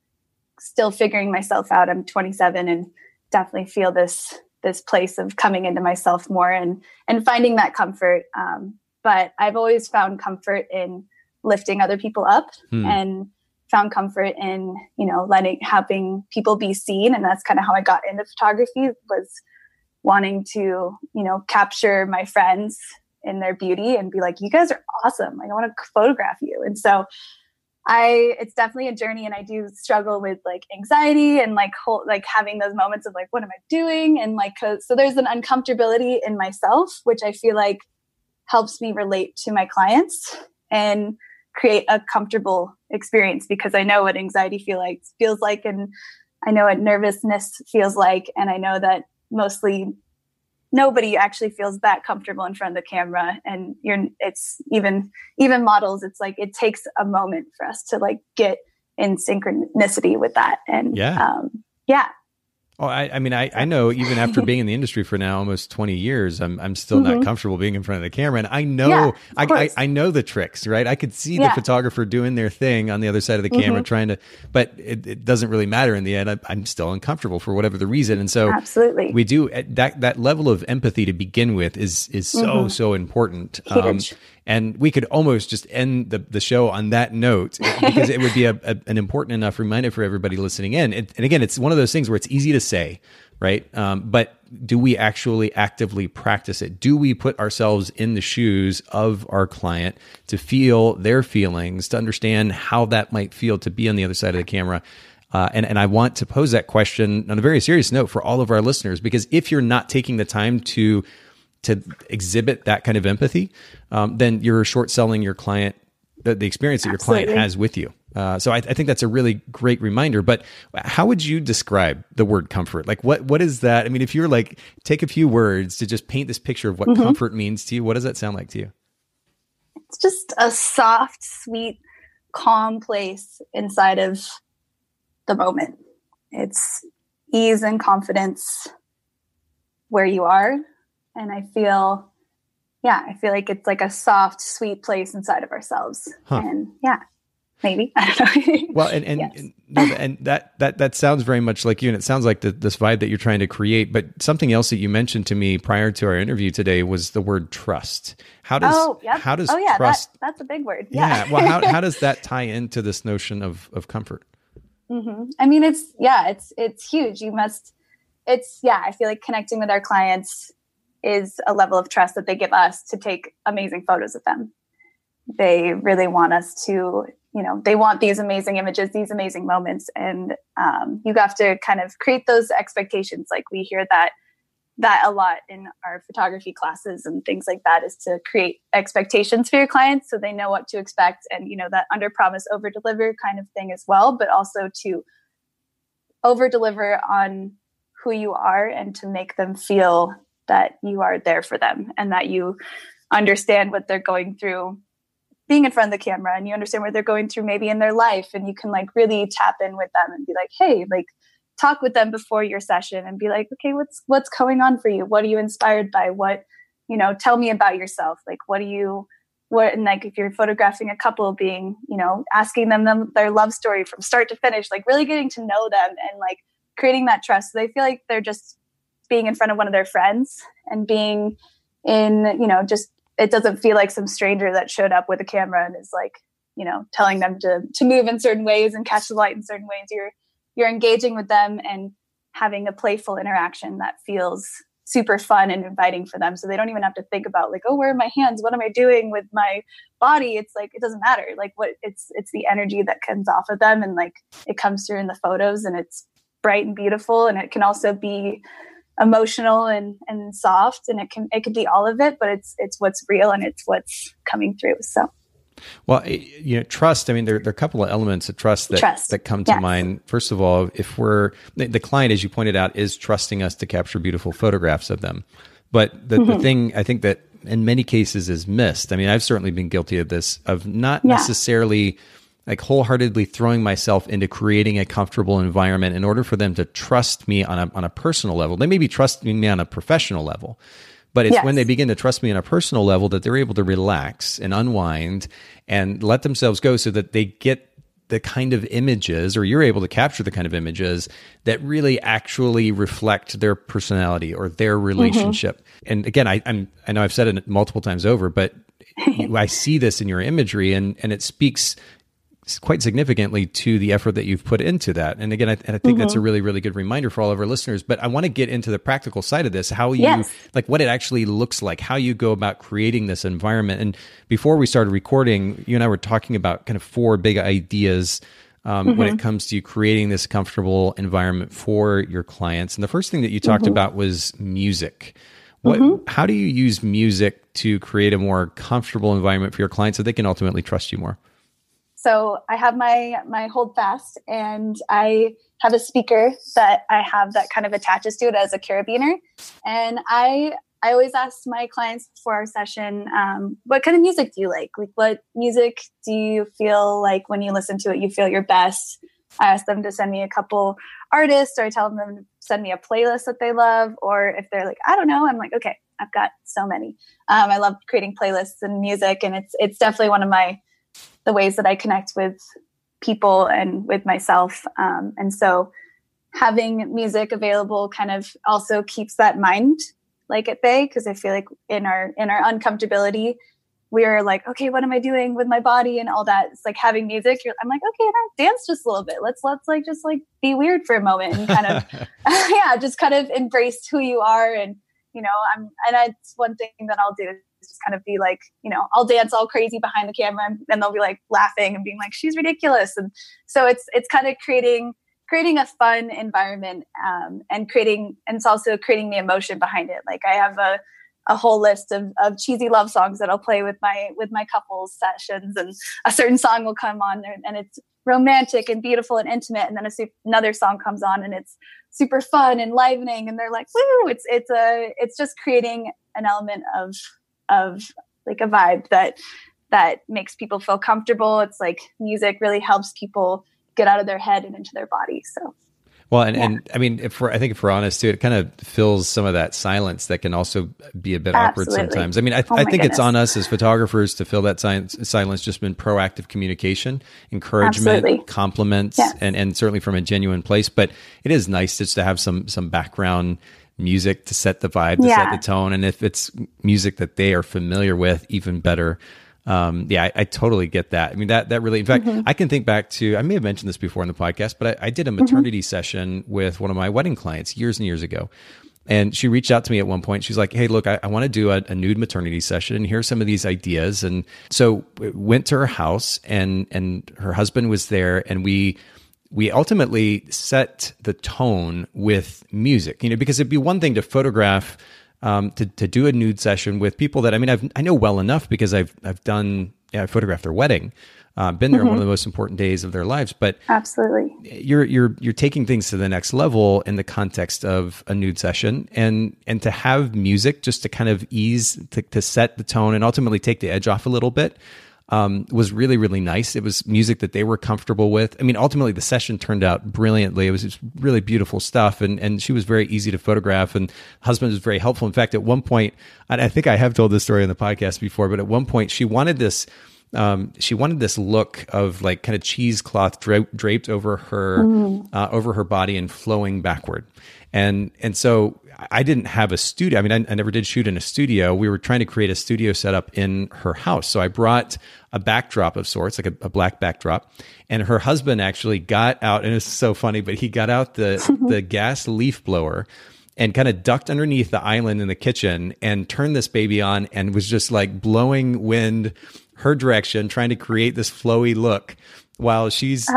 S2: still figuring myself out i'm 27 and definitely feel this this place of coming into myself more and and finding that comfort um, but I've always found comfort in lifting other people up hmm. and found comfort in, you know, letting having people be seen. And that's kind of how I got into photography was wanting to, you know, capture my friends in their beauty and be like, you guys are awesome. Like I want to photograph you. And so I it's definitely a journey and I do struggle with like anxiety and like whole, like having those moments of like what am I doing? And like so there's an uncomfortability in myself which I feel like helps me relate to my clients and create a comfortable experience because I know what anxiety feel like feels like and I know what nervousness feels like and I know that mostly nobody actually feels that comfortable in front of the camera. And you're it's even even models it's like it takes a moment for us to like get in synchronicity with that. And yeah. um, yeah
S1: Oh, I, I mean, I, I know even after being in the industry for now almost 20 years, I'm, I'm still mm-hmm. not comfortable being in front of the camera. And I know, yeah, I, I, I, know the tricks, right? I could see yeah. the photographer doing their thing on the other side of the camera, mm-hmm. trying to, but it, it, doesn't really matter in the end. I, am still uncomfortable for whatever the reason. And so
S2: absolutely
S1: we do eh, that, that level of empathy to begin with is, is so, mm-hmm. so important. Um, and we could almost just end the, the show on that note because it would be a, a, an important enough reminder for everybody listening in. and again, it's one of those things where it's easy to say, right? Um, but do we actually actively practice it? Do we put ourselves in the shoes of our client to feel their feelings, to understand how that might feel to be on the other side of the camera? Uh, and, and I want to pose that question on a very serious note for all of our listeners, because if you're not taking the time to to exhibit that kind of empathy, um, then you're short selling your client the, the experience that your Absolutely. client has with you. Uh, so I, I, think that's a really great reminder. But how would you describe the word comfort? Like what what is that? I mean, if you're like take a few words to just paint this picture of what mm-hmm. comfort means to you, what does that sound like to you?
S2: It's just a soft, sweet, calm place inside of the moment. It's ease and confidence where you are and I feel, yeah, I feel like it's like a soft, sweet place inside of ourselves. Huh. And yeah, maybe I don't know.
S1: well, and and, yes. and, and that that that sounds very much like you, and it sounds like the, this vibe that you're trying to create. But something else that you mentioned to me prior to our interview today was the word trust. How does oh, yep. how does
S2: oh yeah
S1: trust?
S2: That, that's a big word.
S1: Yeah. yeah well, how how does that tie into this notion of of comfort?
S2: Mm-hmm. I mean, it's yeah, it's it's huge. You must. It's yeah. I feel like connecting with our clients is a level of trust that they give us to take amazing photos of them. They really want us to, you know, they want these amazing images, these amazing moments, and um, you have to kind of create those expectations. Like we hear that that a lot in our photography classes and things like that is to create expectations for your clients so they know what to expect and you know that under promise over deliver kind of thing as well but also to over deliver on who you are and to make them feel that you are there for them and that you understand what they're going through being in front of the camera and you understand what they're going through maybe in their life and you can like really tap in with them and be like hey like talk with them before your session and be like okay what's what's going on for you? What are you inspired by? What you know tell me about yourself like what do you what and like if you're photographing a couple being you know asking them, them their love story from start to finish like really getting to know them and like creating that trust. So they feel like they're just being in front of one of their friends and being in you know just it doesn't feel like some stranger that showed up with a camera and is like you know telling them to to move in certain ways and catch the light in certain ways. You're you're engaging with them and having a playful interaction that feels super fun and inviting for them. So they don't even have to think about like oh where are my hands? What am i doing with my body? It's like it doesn't matter. Like what it's it's the energy that comes off of them and like it comes through in the photos and it's bright and beautiful and it can also be emotional and and soft and it can it can be all of it but it's it's what's real and it's what's coming through so
S1: well, you know, trust. I mean, there, there are a couple of elements of trust that trust. that come to yes. mind. First of all, if we're the, the, client, as you pointed out, is trusting us to capture beautiful photographs of them. But the, mm-hmm. the thing I think that in many cases is missed. I mean, I've certainly been guilty of this of not yeah. necessarily like wholeheartedly throwing myself into creating a comfortable environment in order for them to trust me on a on a personal level. They may be trusting me on a professional level, but it's yes. when they begin to trust me on a personal level that they're able to relax and unwind and let themselves go so that they get the kind of images or you're able to capture the kind of images that really actually reflect their personality or their mm-hmm. relationship. Mm-hmm. And again, I, I'm, I know I've said it multiple times over, but I see this in your imagery and, and it speaks quite significantly to the effort that you've put into that. And again, I, and I think mm-hmm. that's a mm-hmm. really, really good reminder for all of our listeners. But I want to get into the practical side of this, how you, yes. like what it actually looks like, how you go about creating this environment. And before we started recording, you and I were talking about kind of four big ideas um, mm-hmm. when it mm-hmm. comes to creating this comfortable environment for your clients. And the first thing that you talked mm-hmm. about was music. What, mm-hmm. How do you use music to create a more comfortable environment for your clients so they can ultimately trust you more?
S2: So I have my my HoldFast, and I have a speaker that I have that kind of attaches to it as a carabiner, and I I always ask my clients before our session, um, what kind of music do you like? Like, what music do you feel like when you listen to it, you feel your best? I ask them to send me a couple artists, or I tell them to send me a playlist that they love. Or if they're like, I don't know, I'm like, okay, I've got so many. Um, I love creating playlists and music, and it's it's definitely one of my the ways that I connect with people and with myself. Um, and so having music available kind of also keeps that mind like at bay because I feel like in our in our uncomfortability we're like okay what am i doing with my body and all that it's like having music i'm like okay now dance just a little bit let's let's like just like be weird for a moment and kind of yeah just kind of embrace who you are and you know i'm and that's one thing that i'll do just kind of be like, you know, I'll dance all crazy behind the camera and they'll be like laughing and being like, she's ridiculous. And so it's, it's kind of creating, creating a fun environment um, and creating, and it's also creating the emotion behind it. Like I have a, a whole list of, of cheesy love songs that I'll play with my with my couples sessions, and a certain song will come on there, and it's romantic and beautiful and intimate, and then su- another song comes on, and it's super fun and livening, and they're like, "Woo!" It's it's a it's just creating an element of of like a vibe that that makes people feel comfortable. It's like music really helps people get out of their head and into their body. So
S1: well, and, yeah. and I mean, if we're, I think if we're honest too, it kind of fills some of that silence that can also be a bit Absolutely. awkward sometimes. I mean, I, oh I think goodness. it's on us as photographers to fill that silence, silence just in proactive communication, encouragement, Absolutely. compliments, yes. and, and certainly from a genuine place. But it is nice just to have some, some background music to set the vibe, to yeah. set the tone. And if it's music that they are familiar with, even better. Um, yeah, I, I, totally get that. I mean, that, that really, in fact, mm-hmm. I can think back to, I may have mentioned this before in the podcast, but I, I did a mm-hmm. maternity mm-hmm. session with one of my wedding clients years and years ago. And she reached out to me at one point. She's like, Hey, look, I, I want to do a, a, nude maternity session and here's some of these ideas. And so went to her house and, and her husband was there and we, we ultimately set the tone with music, you know, because it'd be one thing to photograph, um, to, to do a nude session with people that, I mean, I've, I know well enough because I've, I've done, yeah, I photographed their wedding, uh, been there mm-hmm. one of the most important days of their lives, but
S2: absolutely
S1: you're, you're, you're taking things to the next level in the context of a nude session and, and to have music just to kind of ease, to, to set the tone and ultimately take the edge off a little bit. Um, was really, really nice. It was music that they were comfortable with. I mean, ultimately, the session turned out brilliantly. It was just really beautiful stuff, and and she was very easy to photograph. And husband was very helpful. In fact, at one point, I think I have told this story on the podcast before, but at one point, she wanted this. Um, she wanted this look of like kind of cheesecloth dra- draped over her mm. uh, over her body and flowing backward, and and so I didn't have a studio. I mean, I, I, never did shoot in a studio. We were trying to create a studio setup in her house. So I brought a backdrop of sorts, like a, a black backdrop. And her husband actually got out, and it's so funny, but he got out the, the gas leaf blower and kind of ducked underneath the island in the kitchen and turned this baby on and was just like blowing wind her direction, trying to create this flowy look while she's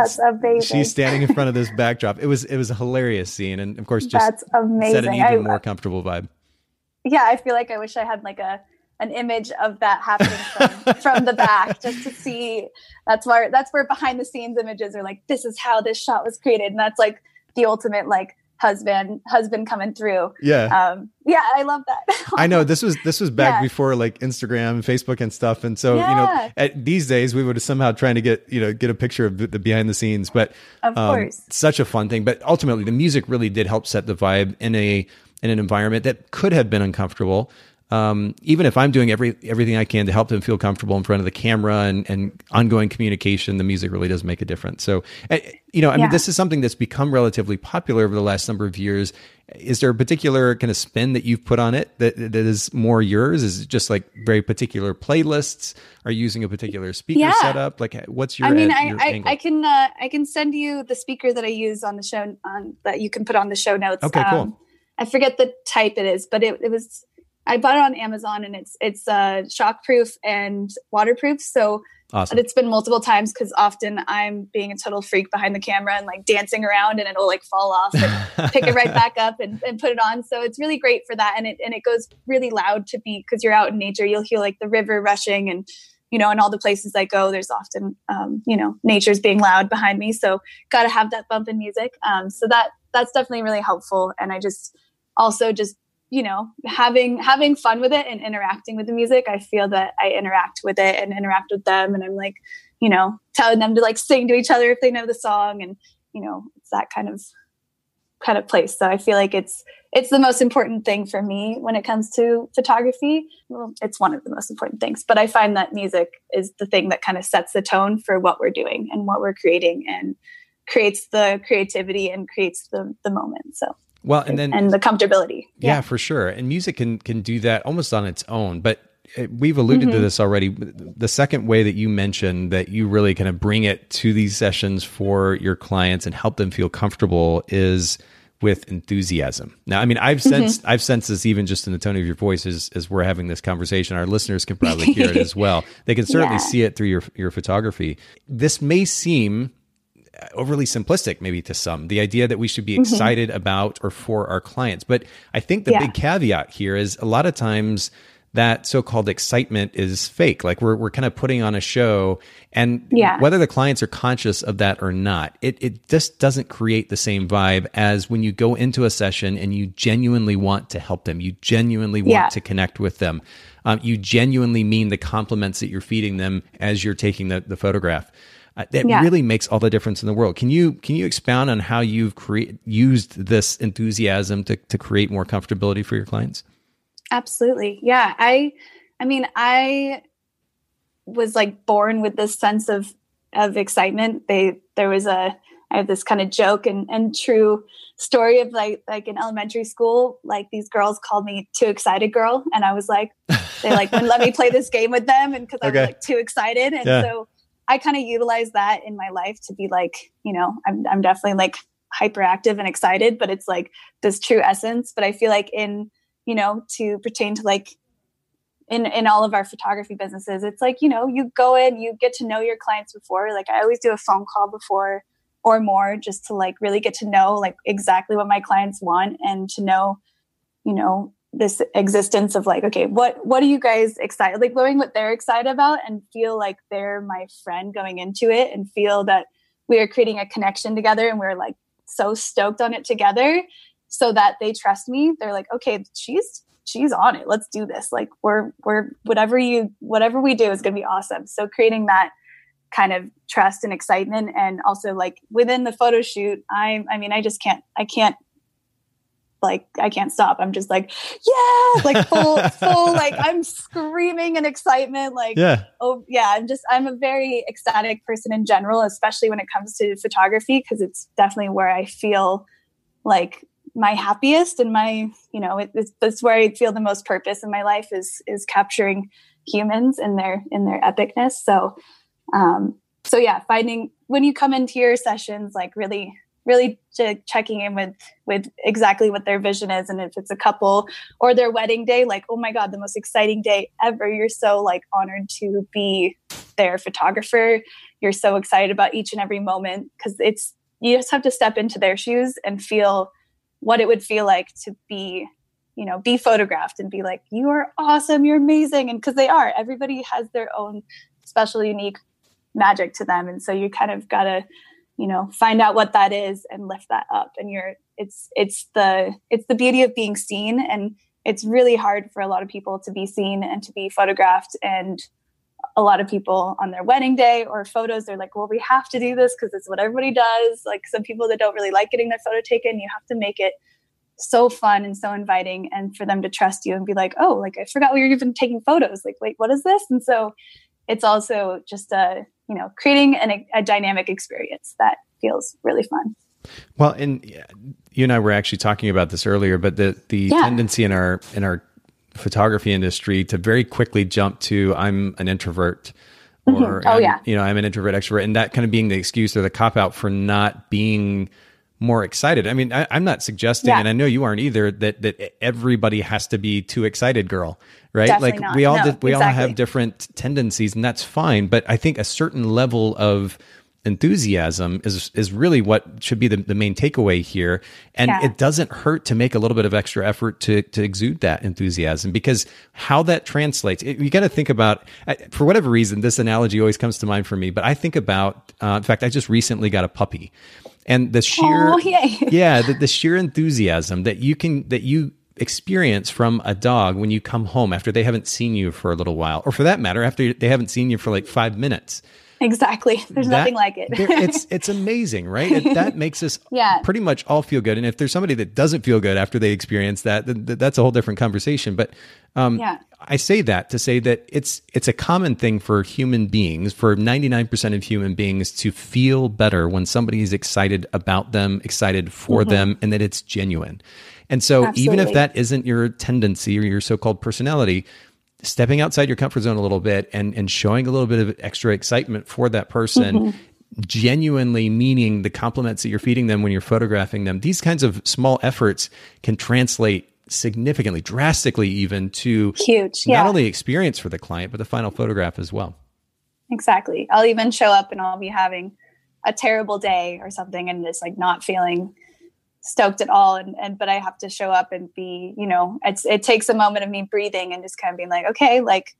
S1: she's standing in front of this backdrop. It was it was a hilarious scene, and of course, just that's amazing. Set an even I, more comfortable vibe.
S2: Yeah, I feel like I wish I had like a an image of that happening from, from the back just to see. That's where that's where behind the scenes images are like. This is how this shot was created, and that's like the ultimate like husband husband coming through
S1: yeah
S2: um yeah i love that
S1: i know this was this was back yeah. before like instagram and facebook and stuff and so yeah. you know at these days we would have somehow trying to get you know get a picture of the behind the scenes but
S2: of um, course
S1: such a fun thing but ultimately the music really did help set the vibe in a in an environment that could have been uncomfortable um, even if I'm doing every everything I can to help them feel comfortable in front of the camera and, and ongoing communication, the music really does make a difference. So, eh, you know, I yeah. mean, this is something that's become relatively popular over the last number of years. Is there a particular kind of spin that you've put on it that that is more yours? Is it just like very particular playlists? Are you using a particular speaker yeah. setup? Like, what's your?
S2: I mean, ed, I, I, I, can uh, I can send you the speaker that I use on the show on that you can put on the show notes.
S1: Okay, cool. Um,
S2: I forget the type it is, but it, it was I bought it on Amazon and it's it's uh, shockproof and waterproof. So awesome. it's been multiple times because often I'm being a total freak behind the camera and like dancing around and it'll like fall off and pick it right back up and, and put it on. So it's really great for that. And it and it goes really loud to be because you're out in nature. You'll hear like the river rushing and you know, in all the places I go, there's often, um, you know, nature's being loud behind me. So got to have that bump in music. Um, so that that's definitely really helpful. And I just also just you know having having fun with it and interacting with the music i feel that i interact with it and interact with them. And i'm like you know telling them to like sing to each other if they know the song and you know it's that kind of kind of place. So i feel like it's it's the most important thing for me when it comes to photography. Well it's one of the most important things but i find that music is the thing that kind of sets the tone for what we're doing and what we're creating and creates the creativity and creates the the moment. So
S1: well, and then
S2: and the comfortability.
S1: Yeah, yeah for sure. And music can can do that almost on its own, but uh, we've alluded mm-hmm. to this already. The second way that you mentioned that you really kind of bring it to these sessions for your clients and help them feel comfortable is with enthusiasm. Now, I mean, I've mm-hmm. sensed mm-hmm. I've sensed this even just in the tone of your voice as, as we're having this conversation. Our listeners can probably hear it as well. They can certainly yeah. see it through your your photography. This may seem overly simplistic maybe to some the idea that we should be mm-hmm. excited mm-hmm. about or for our clients but i think the yeah. big caveat here is a lot of times that so-called excitement is fake like we're, we're kind of putting on a show and yeah. whether the clients are conscious of that or not it, it just doesn't create the same vibe as when you go into a session and you genuinely want to help them you genuinely want yeah. to connect with them um, you genuinely mean the compliments that you're feeding them as you're taking the, the photograph Uh, that yeah. really makes all the difference in the world. Can you can you expound on how you've create used this enthusiasm to to create more comfortability for your clients?
S2: Absolutely. Yeah. I I mean, I was like born with this sense of of excitement. They there was a I have this kind of joke and, and true story of like like in elementary school, like these girls called me too excited girl. And I was like, they like wouldn't let me play this game with them and because okay. I was like too excited. And yeah. so I kind of utilize that in my life to be like, you know, I'm, I'm definitely like hyperactive and excited, but it's like this true essence. But I feel like in, you know, to pertain to like in in all of our photography businesses, it's like, you know, you go in, you get to know your clients before. Like I always do a phone call before or more just to like really get to know like exactly what my clients want and to know, you know, this existence of like okay what what are you guys excited like knowing what they're excited about and feel like they're my friend going into it and feel that we are creating a connection together and we're like so stoked on it together so that they trust me they're like okay she's she's on it. Let's do this. Like we're we're whatever you whatever we do is going to be awesome. So creating that kind of trust and excitement and also like within the photo shoot, I I mean I just can't I can't like I can't stop. I'm just like, yeah, like full, full, like I'm screaming in excitement. Like,
S1: yeah,
S2: oh yeah, I'm just I'm a very ecstatic person in general, especially when it comes to photography because it's definitely where I feel like my happiest and my you know it, it's, it's where I feel the most purpose in my life is is capturing humans in their in their epicness. So, um, so yeah, finding when you come into your sessions, like really really checking in with with exactly what their vision is and if it's a couple or their wedding day like oh my god the most exciting day ever. You're so like honored to be their photographer. You're so excited about each and every moment. Because it's you just have to step into their shoes and feel what it would feel like to be you know be photographed and be like you are awesome. You're amazing. And because they are everybody has their own special unique magic to them. And so you kind of got to you know find out what that is and lift that up. And you're it's it's the it's the beauty of being seen. And it's really hard for a lot of people to be seen and to be photographed. And a lot of people on their wedding day or photos they're like well we have to do this because it's what everybody does. Like some people that don't really like getting their photo taken you have to make it so fun and so inviting and for them to trust you and be like oh like i forgot we were even taking photos. Like wait what is this? And so it's also just a you know creating an, a dynamic experience that feels really fun
S1: well and you and i were actually talking about this earlier but the the yeah. tendency in our in our photography industry to very quickly jump to i'm an introvert
S2: mm-hmm. or mm-hmm. oh yeah
S1: you know i'm an introvert extrovert and that kind of being the excuse or the cop out for not being more excited. I mean, I, am not suggesting, yeah. and I know you aren't either, that that everybody has to be too excited, girl. Right?
S2: Definitely
S1: like
S2: not.
S1: we all
S2: no,
S1: we
S2: exactly.
S1: all have different tendencies, and that's fine. But I think a certain level of enthusiasm is is really what should be the, the main takeaway here. And yeah. it doesn't hurt to make a little bit of extra effort to to exude that enthusiasm because how that translates it, you got to think about for whatever reason this analogy always comes to mind for me but i think about uh, in fact i just recently got a puppy. And the sheer
S2: oh,
S1: yeah the, the sheer enthusiasm that you can that you experience from a dog when you come home after they haven't seen you for a little while or for that matter after they haven't seen you for like five minutes
S2: exactly there's that, nothing like it
S1: it's it's amazing right it, that makes us
S2: yeah.
S1: pretty much all feel good and if there's somebody that doesn't feel good after they experience that then that's a whole different conversation but um,
S2: yeah.
S1: I say that to say that it's it's a common thing for human beings, for 99% of human beings to feel better when somebody is excited about them, excited for mm-hmm. them, and that it's genuine. And so Absolutely. even if that isn't your tendency or your so-called personality, stepping outside your comfort zone a little bit and and showing a little bit of extra excitement for that person mm-hmm genuinely meaning the compliments that you're feeding them when you're photographing them. These kinds of small efforts can translate significantly, drastically even to
S2: huge,
S1: yeah. not only experience for the client, but the final photograph as well.
S2: Exactly. I'll even show up and I'll be having a terrible day or something and just like not feeling stoked at all. And, and but i have to show up and be you know it's it takes a moment of me breathing and just kind of being like okay like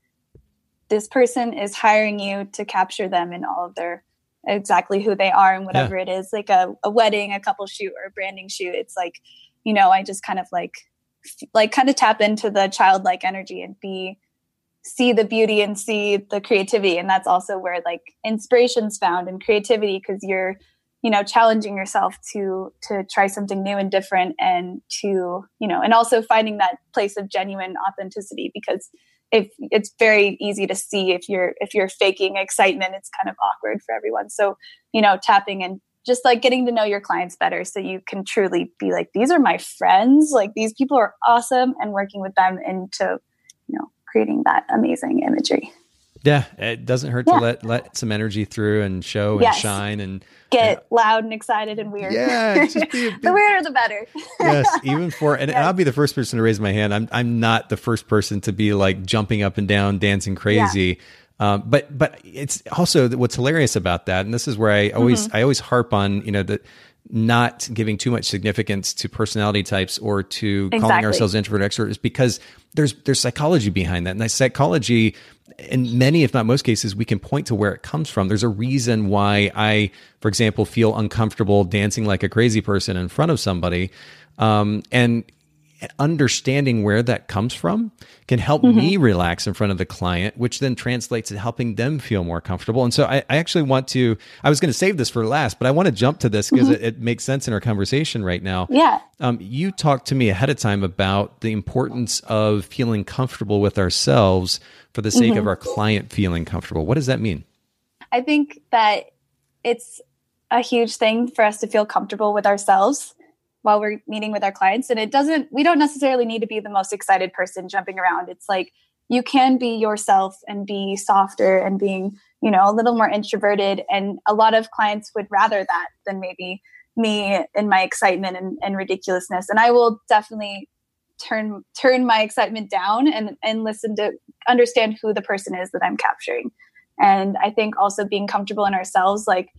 S2: this person is hiring you to capture them in all of their exactly who they are and whatever yeah. it is like a, a wedding a couple shoot or a branding shoot it's like you know i just kind of like like kind of tap into the childlike energy and be see the beauty and see the creativity. And that's also where like inspiration's found and creativity because you're you know challenging yourself to to try something new and different and to you know and also finding that place of genuine authenticity because if it's very easy to see if you're if you're faking excitement it's kind of awkward for everyone. So you know tapping and just like getting to know your clients better so you can truly be like these are my friends. Like these people are awesome and working with them into you know creating that amazing imagery
S1: yeah it doesn't hurt yeah. to let let some energy through and show and shine and
S2: get uh, loud and excited and weird
S1: yeah just be,
S2: be, the weirder the better
S1: yes even for and, yes. and, i'll be the first person to raise my hand i'm i'm not the first person to be like jumping up and down dancing crazy yeah um, but but it's also what's hilarious about that, and this is where I always mm-hmm. I always harp on you know that not giving too much significance to personality types or to exactly. calling ourselves introvert extrovert is because there's there's psychology behind that, and that psychology in many, if not most cases, we can point to where it comes from. There's a reason why I, for example, feel uncomfortable dancing like a crazy person in front of somebody. Um, and understanding where that comes from can help mm-hmm. me relax in front of the client, which then translates to helping them feel more comfortable. And so I, I actually want to, I was going to save this for last, but I want to jump to this because mm-hmm. it, it, makes sense in our conversation right now.
S2: Yeah.
S1: Um, you talked to me ahead of time about the importance of feeling comfortable with ourselves for the sake mm-hmm. of our client feeling comfortable. What does that mean?
S2: I think that it's a huge thing for us to feel comfortable with ourselves while we're meeting with our clients. And it doesn't, we don't necessarily need to be the most excited person jumping around. It's like you can be yourself and be softer and being, you know, a little more introverted. And a lot of clients would rather that than maybe me and my excitement and, and ridiculousness. And I will definitely turn turn my excitement down and and listen to understand who the person is that I'm capturing. And I think also being comfortable in ourselves, like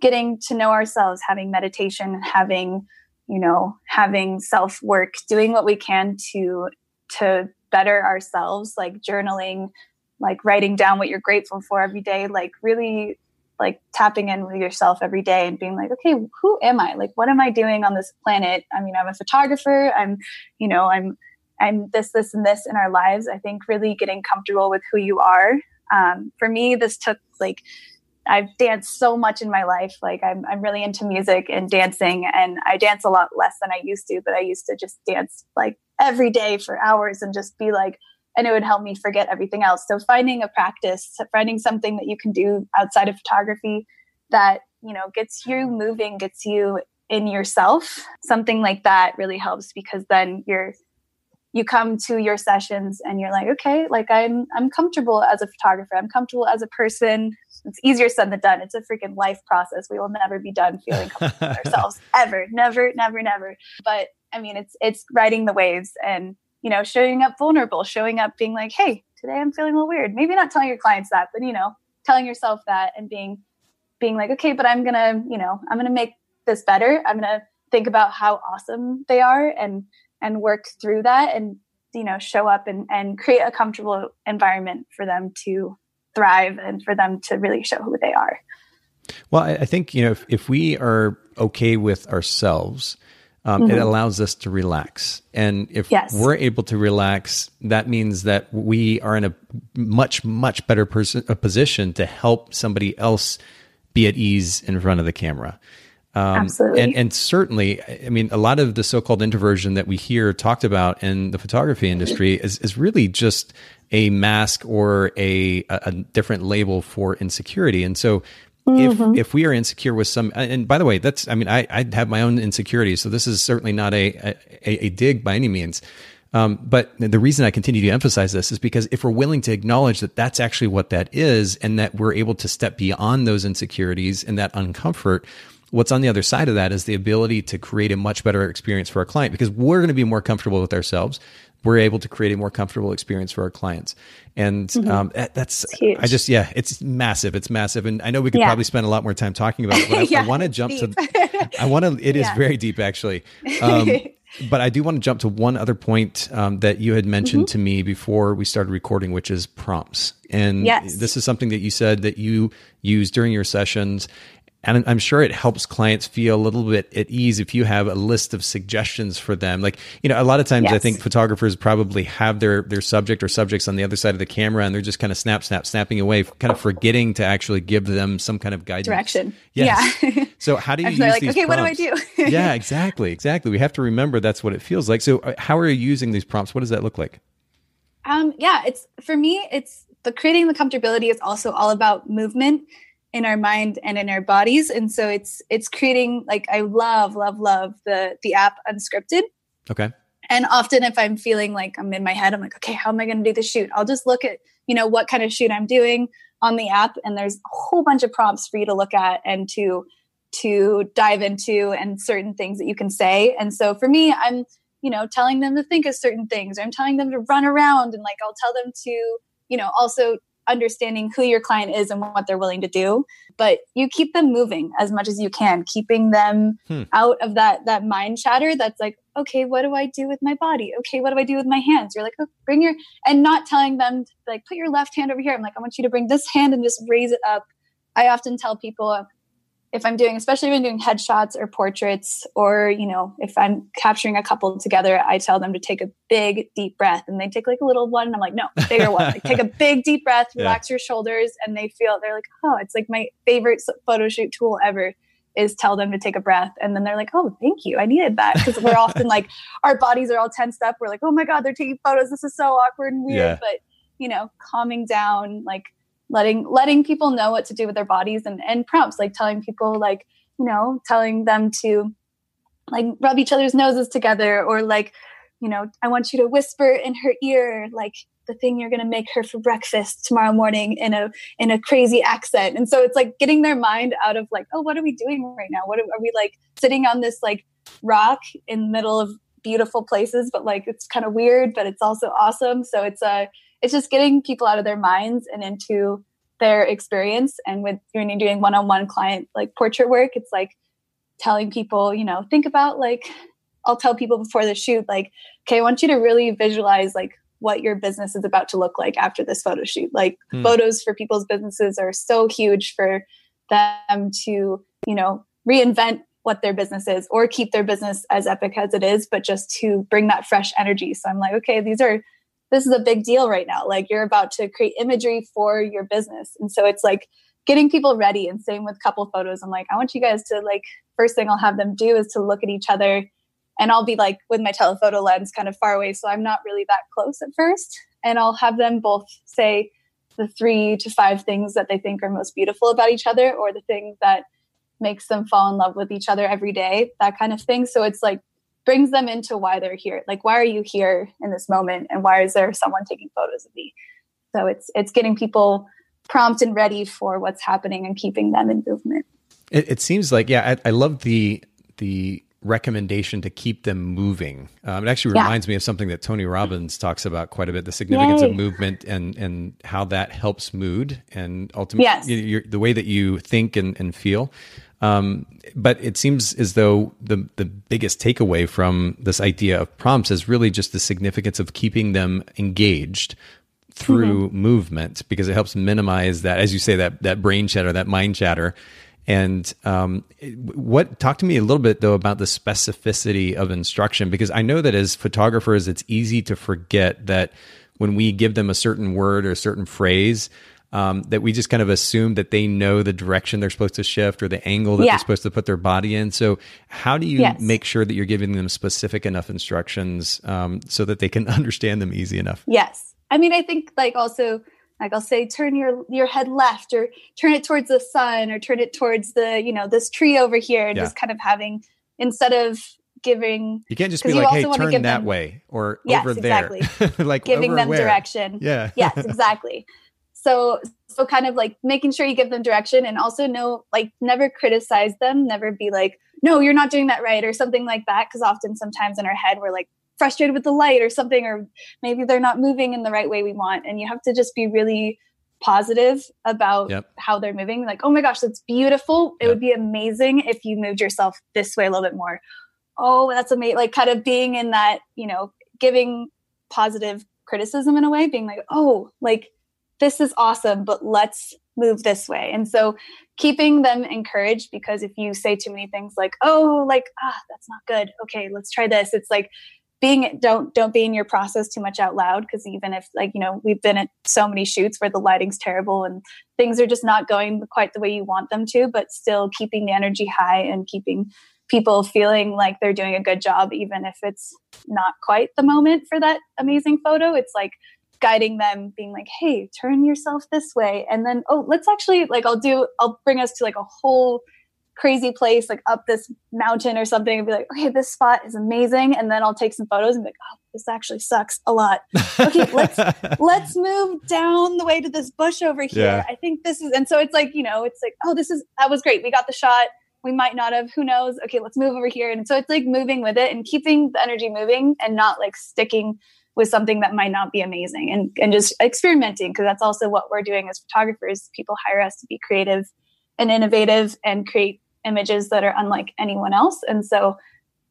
S2: getting to know ourselves, having meditation, having you know having self work doing what we can to to better ourselves like journaling like writing down what you're grateful for every day like really like tapping in with yourself every day and being like okay who am i? Like what am i doing on this planet? I mean i'm a photographer. I'm you know i'm i'm this this and this in our lives. I think really getting comfortable with who you are. Um, for me this took like I've danced so much in my life. Like I'm, I'm really into music and dancing and I dance a lot less than I used to, but I used to just dance like every day for hours and just be like, and it would help me forget everything else. So finding a practice, finding something that you can do outside of photography that, you know, gets you moving, gets you in yourself, something like that really helps because then you're you come to your sessions and you're like okay like i'm i'm comfortable as a photographer. I'm comfortable as a person. It's easier said than done. It's a freaking life process. We will never be done feeling comfortable with ourselves. Ever. Never never never. But i mean it's it's riding the waves and you know showing up vulnerable showing up being like hey today i'm feeling a little weird. Maybe not telling your clients that but you know telling yourself that and being being like okay but i'm gonna you know i'm gonna make this better. I'm gonna think about how awesome they are and and work through that and you know show up and, and create a comfortable environment for them to thrive and for them to really show who they are
S1: well i think you know if, if we are okay with ourselves um, mm-hmm. it allows us to relax and if yes. we're able to relax that means that we are in a much much better person a position to help somebody else be at ease in front of the camera
S2: um, Absolutely.
S1: And, and certainly, I mean, a lot of the so called introversion that we hear talked about in the photography industry is, is really just a mask or a, a different label for insecurity. And so, Mm-hmm. if if we are insecure with some and by the way that's i mean i i have my own insecurities so this is certainly not a a, a dig by any means um, but the reason i continue to emphasize this is because if we're willing to acknowledge that that's actually what that is and that we're able to step beyond those insecurities and that uncomfort what's on the other side of that is the ability to create a much better experience for our client because we're going to be more comfortable with ourselves we're able to create a more comfortable experience for our clients and mm-hmm. um, that's i just yeah it's massive it's massive and i know we could yeah. probably spend a lot more time talking about it but i, yeah, I want to jump deep. to i want to It is yeah. very deep actually um, but i do want to jump to one other point um, that you had mentioned mm-hmm. to me before we started recording which is prompts and yes. this is something that you said that you use during your sessions and I'm sure it helps clients feel a little bit at ease if you have a list of suggestions for them. Like, you know, a lot of times yes. I think photographers probably have their their subject or subjects on the other side of the camera and they're just kind of snap, snap, snapping away, kind of forgetting to actually give them some kind of guidance.
S2: Direction.
S1: Yes. Yeah. so how do you use
S2: like,
S1: these
S2: okay,
S1: prompts?
S2: what do I
S1: do? yeah, exactly. Exactly. We have to remember that's what it feels like. So uh, how are you using these prompts? What does that look like?
S2: Um, yeah, it's for me, it's the creating the comfortability is also all about movement in our mind and in our bodies. And so it's it's creating like i love love love the the app unscripted.
S1: Okay.
S2: And often if i'm feeling like i'm in my head i'm like okay how am i going to do the shoot? I'll just look at you know what kind of shoot i'm doing on the app. And there's a whole bunch of prompts for you to look at and to to dive into and certain things that you can say. And so for me i'm you know telling them to think of certain things. Or i'm telling them to run around and like i'll tell them to you know also understanding who your client is and what they're willing to do but you keep them moving as much as you can keeping them hmm. out of that that mind chatter that's like okay what do i do with my body? Okay what do i do with my hands? You're like oh, bring your and not telling them like put your left hand over here. I'm like i want you to bring this hand and just raise it up. I often tell people if I'm doing, especially when doing headshots or portraits, or you know, if I'm capturing a couple together, I tell them to take a big deep breath, and they take like a little one, and I'm like, no, bigger one. Like, take a big deep breath, relax yeah. your shoulders, and they feel they're like, oh, it's like my favorite photo shoot tool ever is tell them to take a breath and then they're like oh thank you i needed that because we're often like our bodies are all tensed up we're like oh my god they're taking photos this is so awkward and weird yeah. but you know calming down like letting letting people know what to do with their bodies and, and prompts like telling people like you know telling them to like rub each other's noses together or like you know i want you to whisper in her ear like the thing you're going to make her for breakfast tomorrow morning in a in a crazy accent. And so it's like getting their mind out of like oh what are we doing right now? What are, are we like sitting on this like rock in the middle of beautiful places but like it's kind of weird but it's also awesome. So it's a it's just getting people out of their minds and into their experience. And with when you're doing one-on-one client like portrait work, it's like telling people, you know, think about like I'll tell people before the shoot, like, okay, I want you to really visualize like what your business is about to look like after this photo shoot. Like hmm. photos for people's businesses are so huge for them to, you know, reinvent what their business is or keep their business as epic as it is, but just to bring that fresh energy. So I'm like, okay, these are this is a big deal right now. Like you're about to create imagery for your business. And so it's like getting people ready and same with couple photos. I'm like, I want you guys to like first thing I'll have them do is to look at each other and I'll be like with my telephoto lens kind of far away. So I'm not really that close at first. And I'll have them both say the three to five things that they think are most beautiful about each other or the thing that makes them fall in love with each other every day, that kind of thing. So it's like brings them into why they're here. Like, why are you here in this moment, and why is there someone taking photos of me? So it's it's getting people prompt and ready for what's happening and keeping them in movement.
S1: It, it seems like yeah, I, I, love the the recommendation to keep them moving. Um, it actually reminds yeah. me of something that Tony Robbins talks about quite a bit: the significance Yay. of movement and and how that helps mood and ultimately yes. the way that you think and, and feel. Um, but it seems as though the the biggest takeaway from this idea of prompts is really just the significance of keeping them engaged through mm-hmm. movement because it helps minimize that, as you say, that that brain chatter, that mind chatter. And um, what talk to me a little bit though about the specificity of instruction because I know that as photographers, it's easy to forget that when we give them a certain word or a certain phrase, um, that we just kind of assume that they know the direction they're supposed to shift or the angle that yeah. they're supposed to put their body in. So, how do you yes. make sure that you're giving them specific enough instructions um, so that they can understand them easy enough?
S2: Yes, I mean, I think like also like I'll say turn your your head left or turn it towards the sun or turn it towards the you know this tree over here and yeah. just kind of having instead of giving
S1: you can't just be like hey turn that them, way or yes, over there
S2: exactly. like giving them direction
S1: yeah
S2: yes exactly so so kind of like making sure you give them direction and also know like never criticize them never be like no you're not doing that right or something like that because often sometimes in our head we're like frustrated with the light or something or maybe they're not moving in the right way we want and you have to just be really positive about yep. how they're moving like oh my gosh that's beautiful it yep. would be amazing if you moved yourself this way a little bit more oh that's amazing like kind of being in that you know giving positive criticism in a way being like oh like this is awesome, but let's move this way. And so keeping them encouraged because if you say too many things like, oh, like, ah, that's not good. Okay, let's try this. It's like being don't don't be in your process too much out loud because even if like you know we've been at so many shoots where the lighting's terrible and things are just not going quite the way you want them to but still keeping the energy high and keeping people feeling like they're doing a good job even if it's not quite the moment for that amazing photo it's like guiding them being like hey turn yourself this way. And then oh let's actually like i'll do i'll bring us to like a whole crazy place like up this mountain or something and be like okay this spot is amazing. And then i'll take some photos and be like oh this actually sucks a lot. Okay let's let's move down the way to this bush over here. Yeah. i think this is and so it's like you know it's like oh this is that was great. We got the shot. We might not have who knows? Okay let's move over here. And so it's like moving with it and keeping the energy moving and not like sticking with something that might not be amazing and, and just experimenting because that's also what we're doing as photographers people hire us to be creative and innovative and create images that are unlike anyone else and so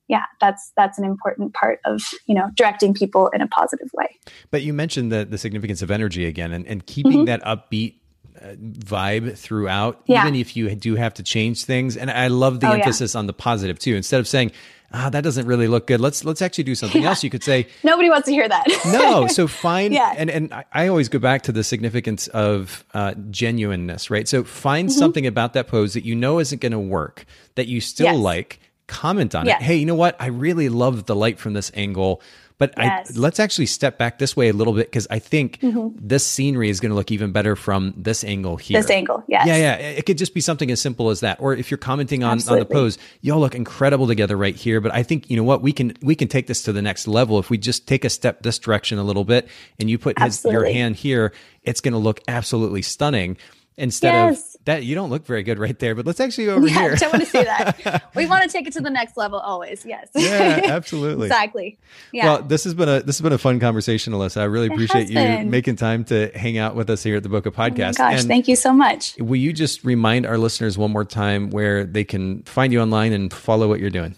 S2: yeah that's that's an important part of you know directing people in a positive way
S1: but you mentioned the the significance of energy again and, and keeping mm-hmm. that upbeat uh, vibe throughout,
S2: Yeah.
S1: even if you do have to change things. And I love the
S2: Oh, yeah.
S1: emphasis on the positive too. Instead of saying, "Ah, that doesn't really look good," let's let's actually do something else. You could say,
S2: Nobody wants to hear that.
S1: no so find
S2: Yeah.
S1: and and I- i always go back to the significance of uh, genuineness right so find
S2: Mm-hmm.
S1: something about that pose that you know isn't going to work that you still
S2: Yes.
S1: like comment on
S2: Yes.
S1: it hey you know what i really love the light from this angle but
S2: Yes.
S1: I, let's actually step back this way a little bit because I think this scenery is going to look even better from this angle here.
S2: Mm-hmm. this angle. Yes.
S1: Yeah, yeah. It could just be something as simple as that. Or if you're commenting on, on the pose, y'all look incredible together right here. But I think you know what we can we can take this to the next level if we just take a step this direction a little bit, and you put his, your hand here. It's going to look absolutely stunning. Instead
S2: Yes.
S1: of that, you don't look very good right there. But let's actually go over
S2: Yeah,
S1: here.
S2: don't want to see that. we want to take it to the next level always. Yes.
S1: yeah, absolutely.
S2: exactly. Yeah.
S1: Well, this has been a this has been a fun conversation, Alyssa. I really appreciate you
S2: been.
S1: making time to hang out with us here at the Bokeh
S2: oh
S1: Podcast.
S2: gosh,
S1: And-
S2: thank you so much.
S1: Will you just remind our listeners one more time where they can find you online and follow what you're doing?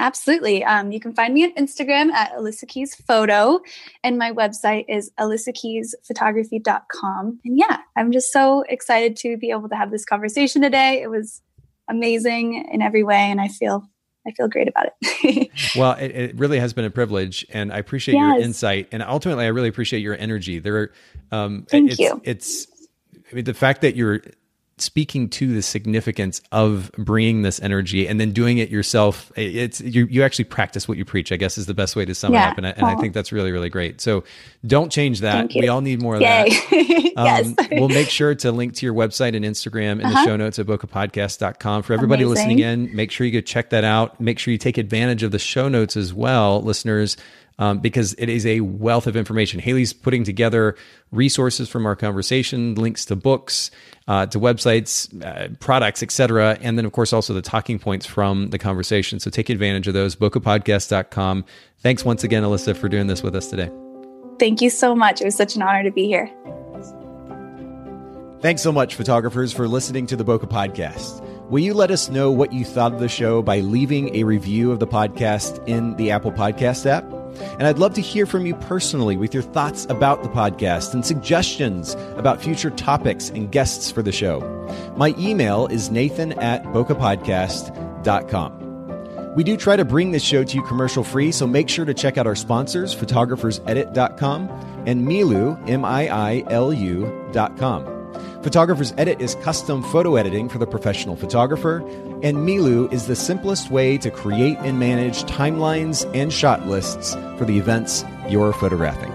S2: Absolutely. Um, you can find me on Instagram at Alyssa Keys Photo, and my website is alyssakeysphotography.com. And yeah, I'm just so excited to be able to have this conversation today. It was amazing in every way, and I feel I feel great about it.
S1: Well, it, it really has been a privilege, and I appreciate your insight, and ultimately, I really appreciate your energy. There, are, um,
S2: Thank
S1: it's,
S2: you.
S1: It's I mean, the fact that you're speaking to the significance of bringing this energy and then doing it yourself. It's you. You actually practice what you preach. I guess is the best way to sum it up, and I, and I think that's really, really great. So, don't change that. We all need more of
S2: Yay.
S1: that.
S2: yes.
S1: Um, we'll make sure to link to your website and Instagram in the
S2: Uh-huh.
S1: show notes at bokehpodcast.com. For everybody
S2: Amazing.
S1: listening in, make sure you go check that out. Make sure you take advantage of the show notes as well, listeners, um, because it is a wealth of information. Haley's putting together resources from our conversation, links to books, uh, to websites, uh, products, etc. And then, of course, also the talking points from the conversation. So take advantage of those, bokehpodcast.com. Thanks once again, Alyssa, for doing this with us today.
S2: Thank you so much. It was such an honor to be here.
S1: Thanks so much, photographers, for listening to the Bokeh Podcast. Will you let us know what you thought of the show by leaving a review of the podcast in the Apple Podcast app? And I'd love to hear from you personally with your thoughts about the podcast and suggestions about future topics and guests for the show. My email is nathan at bokehpodcast.com. We do try to bring this show to you commercial free, so make sure to check out our sponsors, photographersedit.com and Miilu, M I I L U.com. Photographer's Edit is custom photo editing for the professional photographer, and Miilu is the simplest way to create and manage timelines and shot lists for the events you're photographing.